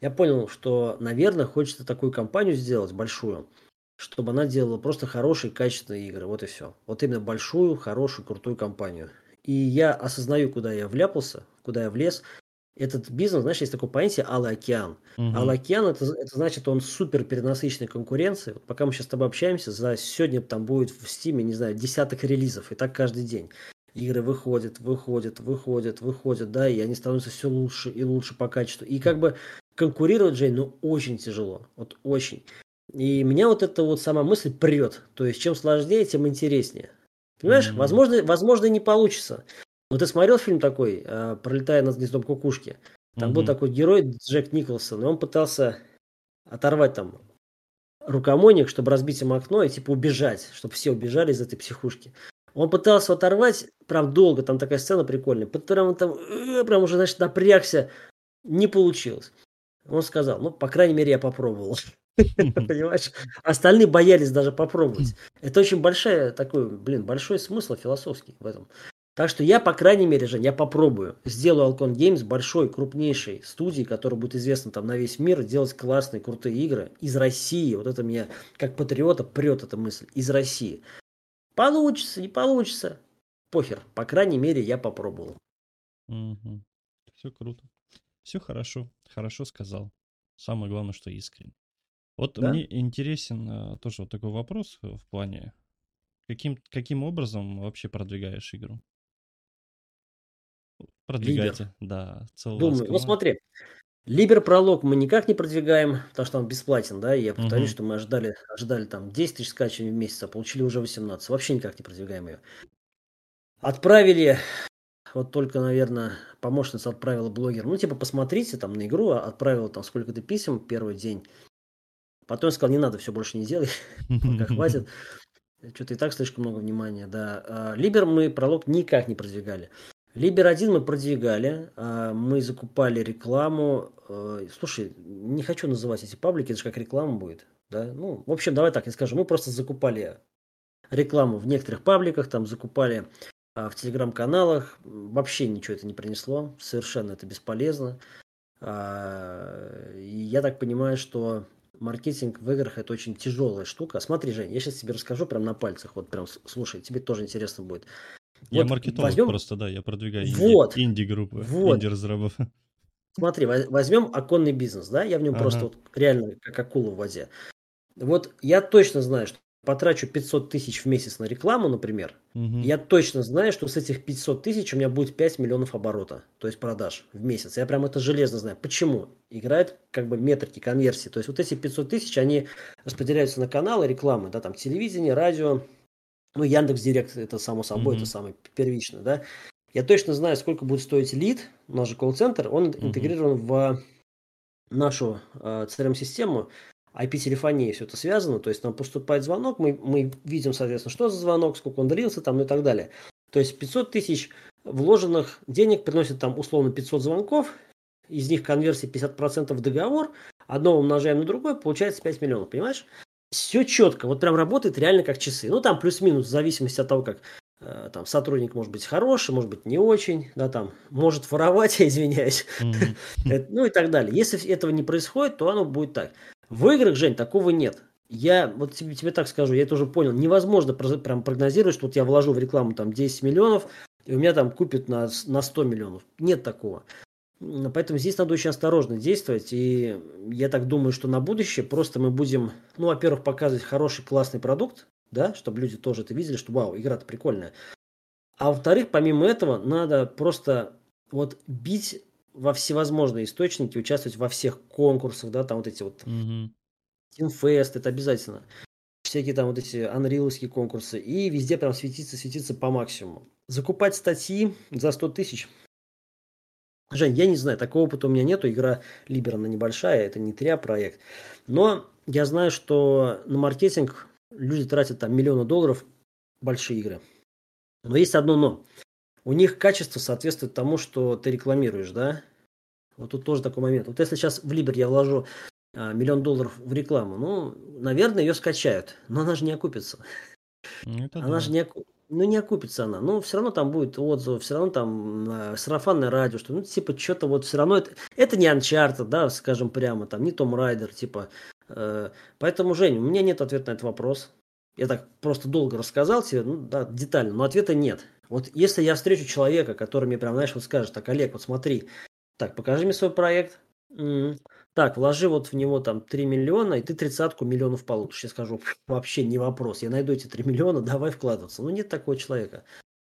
Я понял, что, наверное, хочется такую компанию сделать большую, чтобы она делала просто хорошие, качественные игры, вот и все. Вот именно большую, хорошую, крутую компанию. И я осознаю, куда я вляпался, куда я влез, этот бизнес, знаешь, есть такое понятие «Алый океан». Угу. «Алый океан» это, это значит, он супер перенасыщенной конкуренции. Пока мы сейчас с тобой общаемся, за сегодня там будет в Стиме, не знаю, десяток релизов, и так каждый день. Игры выходят, выходят, выходят, выходят, да, и они становятся все лучше и лучше по качеству. И как бы конкурировать, Жень, ну, очень тяжело, вот очень. И меня вот эта вот сама мысль прет. То есть, чем сложнее, тем интереснее. Понимаешь, mm-hmm. возможно, возможно, не получится. Вот ты смотрел фильм такой, э, «Пролетая над гнездом кукушки»? Там mm-hmm. был такой герой Джек Николсон, и он пытался оторвать там рукомойник, чтобы разбить ему окно и типа убежать, чтобы все убежали из этой психушки. Он пытался оторвать, прям долго, там такая сцена прикольная, прям там, э, прям уже, значит, напрягся, не получилось. Он сказал, ну, по крайней мере, я попробовал. Понимаешь? Остальные боялись даже попробовать. Это очень большая такой, блин, большой смысл философский в этом. Так что я, по крайней мере, Жень, я попробую. Сделаю Alcon Games большой, крупнейшей студии, которая будет известна там на весь мир, делать классные, крутые игры из России. Вот это меня, как патриота, прет эта мысль. Из России. Получится, не получится. Похер. По крайней мере, я попробовал. Угу. Все круто. Все хорошо. Хорошо сказал. Самое главное, что искренне. Вот да? мне интересен а, тоже вот такой вопрос в плане, каким, каким образом вообще продвигаешь игру? Продвигайте, Либер. да. Думаю, ну смотри, Либер пролог мы никак не продвигаем, потому что он бесплатен, да, и я повторюсь, угу. что мы ожидали, ожидали там 10 тысяч скачиваний в месяц, а получили уже 18, вообще никак не продвигаем ее. Отправили, вот только, наверное, помощница отправила блогер, ну, типа, посмотрите там на игру, отправила там сколько-то писем первый день, потом я сказал, не надо, все больше не делай, пока хватит. Что-то и так слишком много внимания, да. А, Либер мы пролог никак не продвигали. Либер 1 мы продвигали, а, мы закупали рекламу. Э, слушай, не хочу называть эти паблики, это же как реклама будет. Да? Ну, в общем, давай так я скажу. Мы просто закупали рекламу в некоторых пабликах, там закупали а, в телеграм-каналах. Вообще ничего это не принесло, совершенно это бесполезно. А, и я так понимаю, что маркетинг в играх это очень тяжелая штука. Смотри, Жень, я сейчас тебе расскажу прям на пальцах. Вот прям слушай, тебе тоже интересно будет. Я вот маркетолог возьмем... просто, да, я продвигаю вот, инди-группы, вот. инди-разрабов. Смотри, возьмем оконный бизнес, да, я в нем ага. просто вот реально как акула в воде. Вот я точно знаю, что потрачу 500 тысяч в месяц на рекламу, например, угу. я точно знаю, что с этих 500 тысяч у меня будет 5 миллионов оборота, то есть продаж в месяц. Я прям это железно знаю. Почему? Играет как бы метрики, конверсии. То есть вот эти 500 тысяч, они распределяются на каналы рекламы, да, там телевидение, радио, ну, Яндекс Директ, это само собой, mm-hmm. это самое первичное, да. Я точно знаю, сколько будет стоить лид, наш же колл-центр, он mm-hmm. интегрирован в нашу э, CRM-систему, IP-телефонии все это связано, то есть нам поступает звонок, мы, мы видим, соответственно, что за звонок, сколько он длился там ну и так далее. То есть 500 тысяч вложенных денег приносит там условно 500 звонков, из них конверсия 50% в договор, одно умножаем на другое, получается 5 миллионов, понимаешь? все четко, вот прям работает реально как часы. Ну, там плюс-минус, в зависимости от того, как э, там сотрудник может быть хороший, может быть не очень, да, там, может воровать, я извиняюсь, mm-hmm. ну и так далее. Если этого не происходит, то оно будет так. В играх, Жень, такого нет. Я вот тебе, тебе так скажу, я это уже понял. Невозможно прям прогнозировать, что вот я вложу в рекламу там 10 миллионов, и у меня там купят на, на 100 миллионов. Нет такого. Поэтому здесь надо очень осторожно действовать. И я так думаю, что на будущее просто мы будем, ну, во-первых, показывать хороший, классный продукт, да, чтобы люди тоже это видели, что вау, игра-то прикольная. А во-вторых, помимо этого, надо просто вот бить во всевозможные источники, участвовать во всех конкурсах, да, там вот эти вот Мгм. Teamfest, это обязательно. Всякие там вот эти анриловские конкурсы. И везде прям светиться, светиться по максимуму. Закупать статьи за 100 тысяч. Жень, я не знаю, такого опыта у меня нету. Игра Либер, она небольшая, это не тря проект. Но я знаю, что на маркетинг люди тратят там миллионы долларов, большие игры. Но есть одно но. У них качество соответствует тому, что ты рекламируешь, да? Вот тут тоже такой момент. Вот если сейчас в Либер я вложу а, миллион долларов в рекламу, ну, наверное, ее скачают, но она же не окупится. Ну, Это Она да. же не, ну, не окупится она. Ну, все равно там будет отзыв, все равно там а, сарафанное радио, что, ну, типа, что-то вот все равно это, это не Uncharted, да, скажем прямо, там, не Том Райдер, типа. Э, поэтому, Жень, у меня нет ответа на этот вопрос. Я так просто долго рассказал тебе, ну, да, детально, но ответа нет. Вот если я встречу человека, который мне прям, знаешь, вот скажет, так, Олег, вот смотри, так, покажи мне свой проект, так, вложи вот в него там 3 миллиона, и ты тридцатку миллионов получишь. Я скажу, «Пф, вообще не вопрос. Я найду эти 3 миллиона, давай вкладываться. Ну, нет такого человека.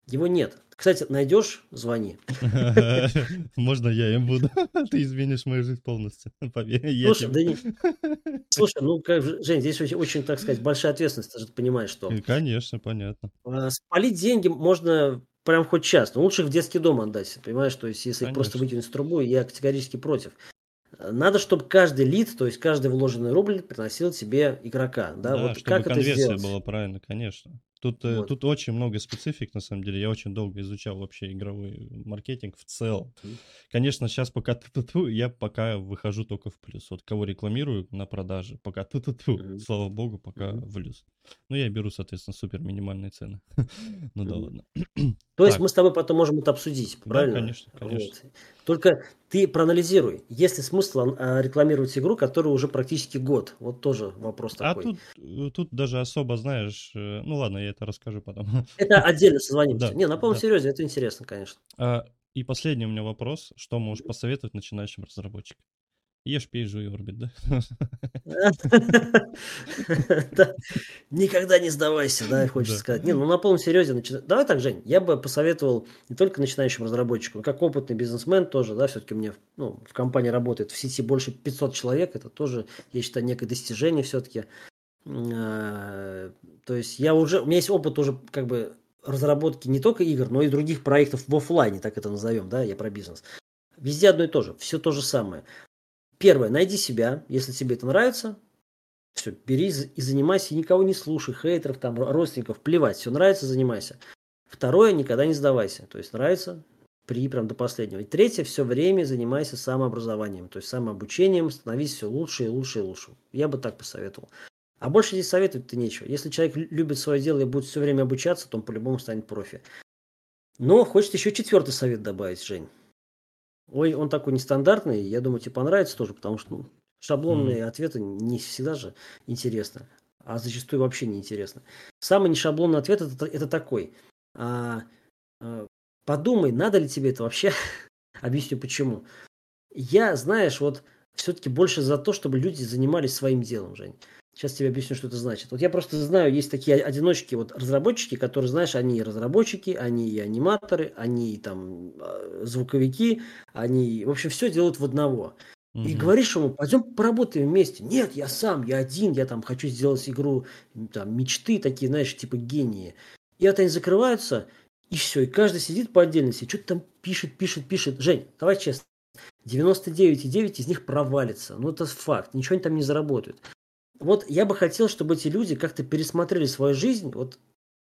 Его нет. Кстати, найдешь, звони. Можно я им буду? Ты изменишь мою жизнь полностью. Поверь, Слушай, да не- Слушай, ну, как же, Жень, здесь очень, очень, так сказать, большая ответственность. Ты же понимаешь, что Конечно, понятно. а, спалить деньги можно прям хоть час. Но лучше их в детский дом отдать. Понимаешь, то есть, если их просто Конечно. выкинуть трубу, я категорически против. Надо, чтобы каждый лид, то есть каждый вложенный рубль приносил тебе игрока. Да, Да, вот чтобы как это конверсия сделать? была правильно, конечно. Тут, э, Вот. тут очень много специфик, на самом деле. Я очень долго изучал вообще игровой маркетинг в целом. Конечно, сейчас пока ту я пока выхожу только в плюс. Вот кого рекламирую на продаже, пока ту Мгм. слава богу, пока в плюс. Ну, я беру, соответственно, супер минимальные цены. Ну да ладно. То есть Так. мы с тобой потом можем это обсудить, Да, правильно? конечно, конечно. Вот. Только ты проанализируй, есть ли смысл а, рекламировать игру, которая уже практически год? Вот тоже вопрос А такой. тут, э, тут даже особо, знаешь, э, ну ладно, я это расскажу потом. Это отдельно созвонимся. Да, Не, на полном да. серьезе, это интересно, конечно. А, И последний у меня вопрос. Что можешь посоветовать начинающим разработчикам? Ешь, пей, жуй, орбит, да? Да. Никогда не сдавайся, да, хочется сказать. Не, ну на полном серьезе. Давай так, Жень, я бы посоветовал не только начинающим разработчикам, но как опытный бизнесмен тоже, да, все-таки меня ну, в компании работает в сети больше 500 человек, это тоже, я считаю, некое достижение все-таки. То есть я уже, у меня есть опыт уже как бы разработки не только игр, но и других проектов в офлайне, так это назовем, да, я про бизнес. Везде одно и то же, все то же самое. Первое, найди себя, если тебе это нравится, все, бери и занимайся, и никого не слушай, хейтеров, там, ро- родственников, плевать, все нравится, занимайся. Второе, никогда не сдавайся, то есть нравится, при прям до последнего. И третье, все время занимайся самообразованием, то есть самообучением, становись все лучше и лучше и лучше. Я бы так посоветовал. А больше здесь советовать-то нечего. Если человек лю- любит свое дело и будет все время обучаться, то он по-любому станет профи. Но хочет еще четвертый совет добавить, Жень. Ой, он такой нестандартный, я думаю, тебе понравится тоже, потому что ну, шаблонные ответы не всегда же интересны, а зачастую вообще не интересно. Самый нешаблонный ответ это, это такой. А, а, подумай, надо ли тебе это вообще? Объясню почему. Я, знаешь, вот все-таки больше за то, чтобы люди занимались своим делом, Жень. Сейчас тебе объясню, что это значит. Вот я просто знаю, есть такие одиночки, вот разработчики, которые, знаешь, они и разработчики, они и аниматоры, они и там э, звуковики, они, в общем, все делают в одного. И Мгм. говоришь ему, пойдем поработаем вместе. Нет, я сам, я один, я там хочу сделать игру, там, мечты такие, знаешь, типа гении. И вот они закрываются, и все, и каждый сидит по отдельности, что-то там пишет, пишет, пишет. Жень, давай честно, 99,9 из них провалится. Ну, это факт, ничего они там не заработают. Вот я бы хотел, чтобы эти люди как-то пересмотрели свою жизнь, вот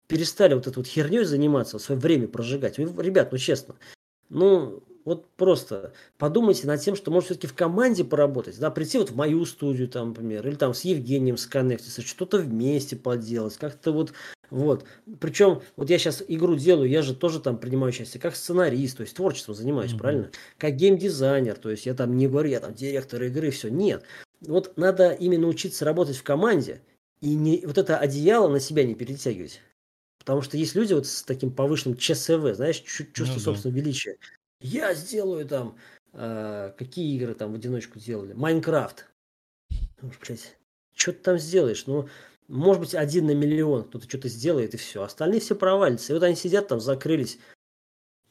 перестали вот этой вот херней заниматься, свое время прожигать. Вы, Ребят, ну честно, ну вот просто подумайте над тем, что может все-таки в команде поработать, да, прийти вот в мою студию, там, например, или там с Евгением сконнектиться, что-то вместе поделать, как-то вот, вот. Причем, вот я сейчас игру делаю, я же тоже там принимаю участие как сценарист, то есть творчеством занимаюсь, Мгм. правильно? Как геймдизайнер, то есть я там не говорю, я там директор игры, все, нет. Вот надо именно учиться работать в команде и не, вот это одеяло на себя не перетягивать. Потому что есть люди вот с таким повышенным ЧСВ, знаешь, чу- чувство Ну да. собственного величия. Я сделаю там, а, какие игры там в одиночку делали? Майнкрафт. Ну, блядь, что ты там сделаешь? Ну, может быть, один на миллион кто-то что-то сделает и все. Остальные все провалятся. И вот они сидят там, закрылись.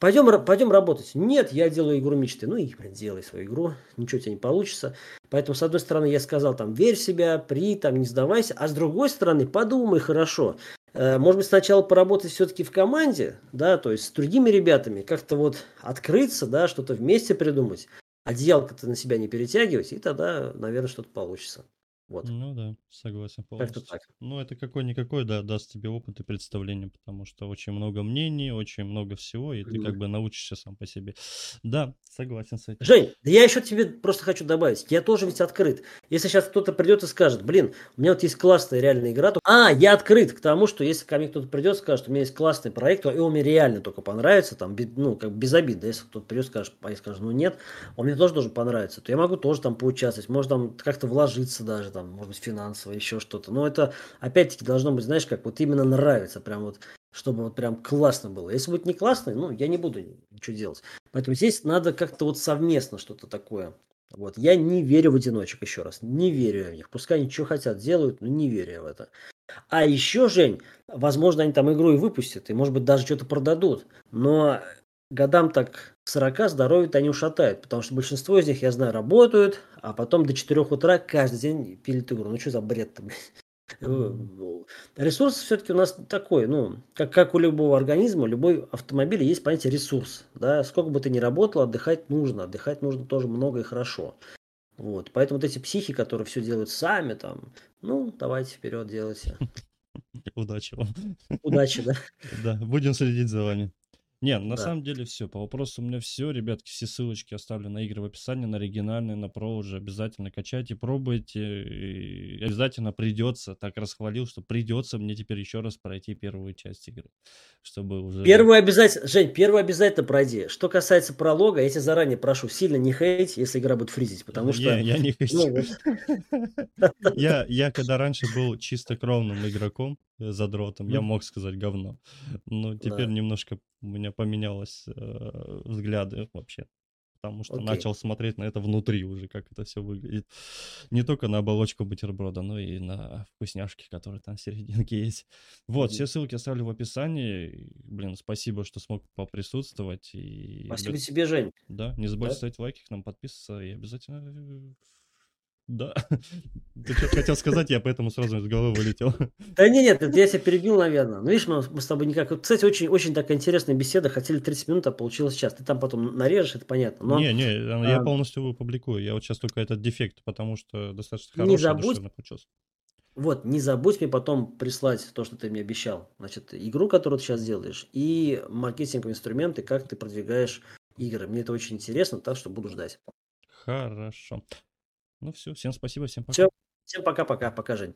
Пойдем, пойдем работать. Нет, я делаю игру мечты. Ну и, блин, делай свою игру. Ничего у тебя не получится. Поэтому, с одной стороны, я сказал, там, верь в себя, при, там, не сдавайся. А с другой стороны, подумай хорошо. Э, может быть, сначала поработать все-таки в команде, да, то есть с другими ребятами, как-то вот открыться, да, что-то вместе придумать, одеялко-то на себя не перетягивать, и тогда, наверное, что-то получится. Вот. Ну да, согласен полностью. так. Ну, это какой-никакой, да, даст тебе опыт и представление, потому что очень много мнений, очень много всего, и ты как бы научишься сам по себе. Да, согласен с этим. Жень, да я еще тебе просто хочу добавить, я тоже ведь открыт. Если сейчас кто-то придет и скажет, блин, у меня вот есть классная реальная игра, то... А, я открыт к тому, что если ко мне кто-то придет и скажет, у меня есть классный проект, и он мне реально только понравится, там, ну, как без обид, да, если кто-то придет и скажет, а я скажу, ну нет, он мне тоже должен понравиться, то я могу тоже там поучаствовать, может там как-то вложиться даже, там, может быть, финансово, еще что-то. Но это, опять-таки, должно быть, знаешь, как вот именно нравится, прям вот, чтобы вот прям классно было. Если будет не классно, ну, я не буду ничего делать. Поэтому здесь надо как-то вот совместно что-то такое. Вот, я не верю в одиночек, еще раз, не верю в них. Пускай они что хотят делают, но не верю я в это. А еще, Жень, возможно, они там игру и выпустят, и, может быть, даже что-то продадут. Но годам так 40 здоровье-то они ушатают, потому что большинство из них, я знаю, работают, а потом до 4 утра каждый день пилит игру. Ну что за бред-то, э, Ресурс все-таки у нас такой, ну, как, как у любого организма, у любой автомобиля есть понятие ресурс. Да? Сколько бы ты ни работал, отдыхать нужно. Отдыхать нужно тоже много и хорошо. Вот. Поэтому вот эти психи, которые все делают сами, там, ну, давайте вперед делайте. Удачи вам. Удачи, да. Да, будем следить за вами. Не, на Да. самом деле все. По вопросу у меня все, ребятки, все ссылочки оставлю на игры в описании, на оригинальные, на про уже обязательно качайте, пробуйте. И обязательно придется, так расхвалил, что придется мне теперь еще раз пройти первую часть игры, чтобы уже... Первую обязательно, Жень, первую обязательно пройди. Что касается пролога, я тебя заранее прошу, сильно не хейт, если игра будет фризить, потому что... Я не хочу. Я, я когда раньше был чисто кровным игроком, э, задротом, я мог сказать говно. Но теперь немножко у меня поменялось э, взгляды вообще. Потому что okay. начал смотреть на это внутри уже, как это все выглядит. Не только на оболочку бутерброда, но и на вкусняшки, которые там в серединке есть. Вот, mm-hmm. все ссылки оставлю в описании. Блин, спасибо, что смог поприсутствовать. И... Спасибо тебе, Жень. Да, не забудьте да? ставить лайки, к нам подписываться и обязательно э, да. Ты что хотел сказать, я поэтому сразу из головы вылетел. Да не, нет, я себя перебил, наверное. Ну, видишь, мы, мы с тобой никак... Кстати, очень, очень такая интересная беседа. Хотели 30 минут, а получилось час. Ты там потом нарежешь, это понятно. Но, не, не, я а... полностью публикую. Я вот сейчас только этот дефект, потому что достаточно хороший. Не забудь, вот, не забудь мне потом прислать то, что ты мне обещал. Значит, игру, которую ты сейчас делаешь, и маркетинговые инструменты, как ты продвигаешь игры. Мне это очень интересно, так что буду ждать. Хорошо. Ну все, всем спасибо, всем пока. Все, всем пока-пока, пока, Жень.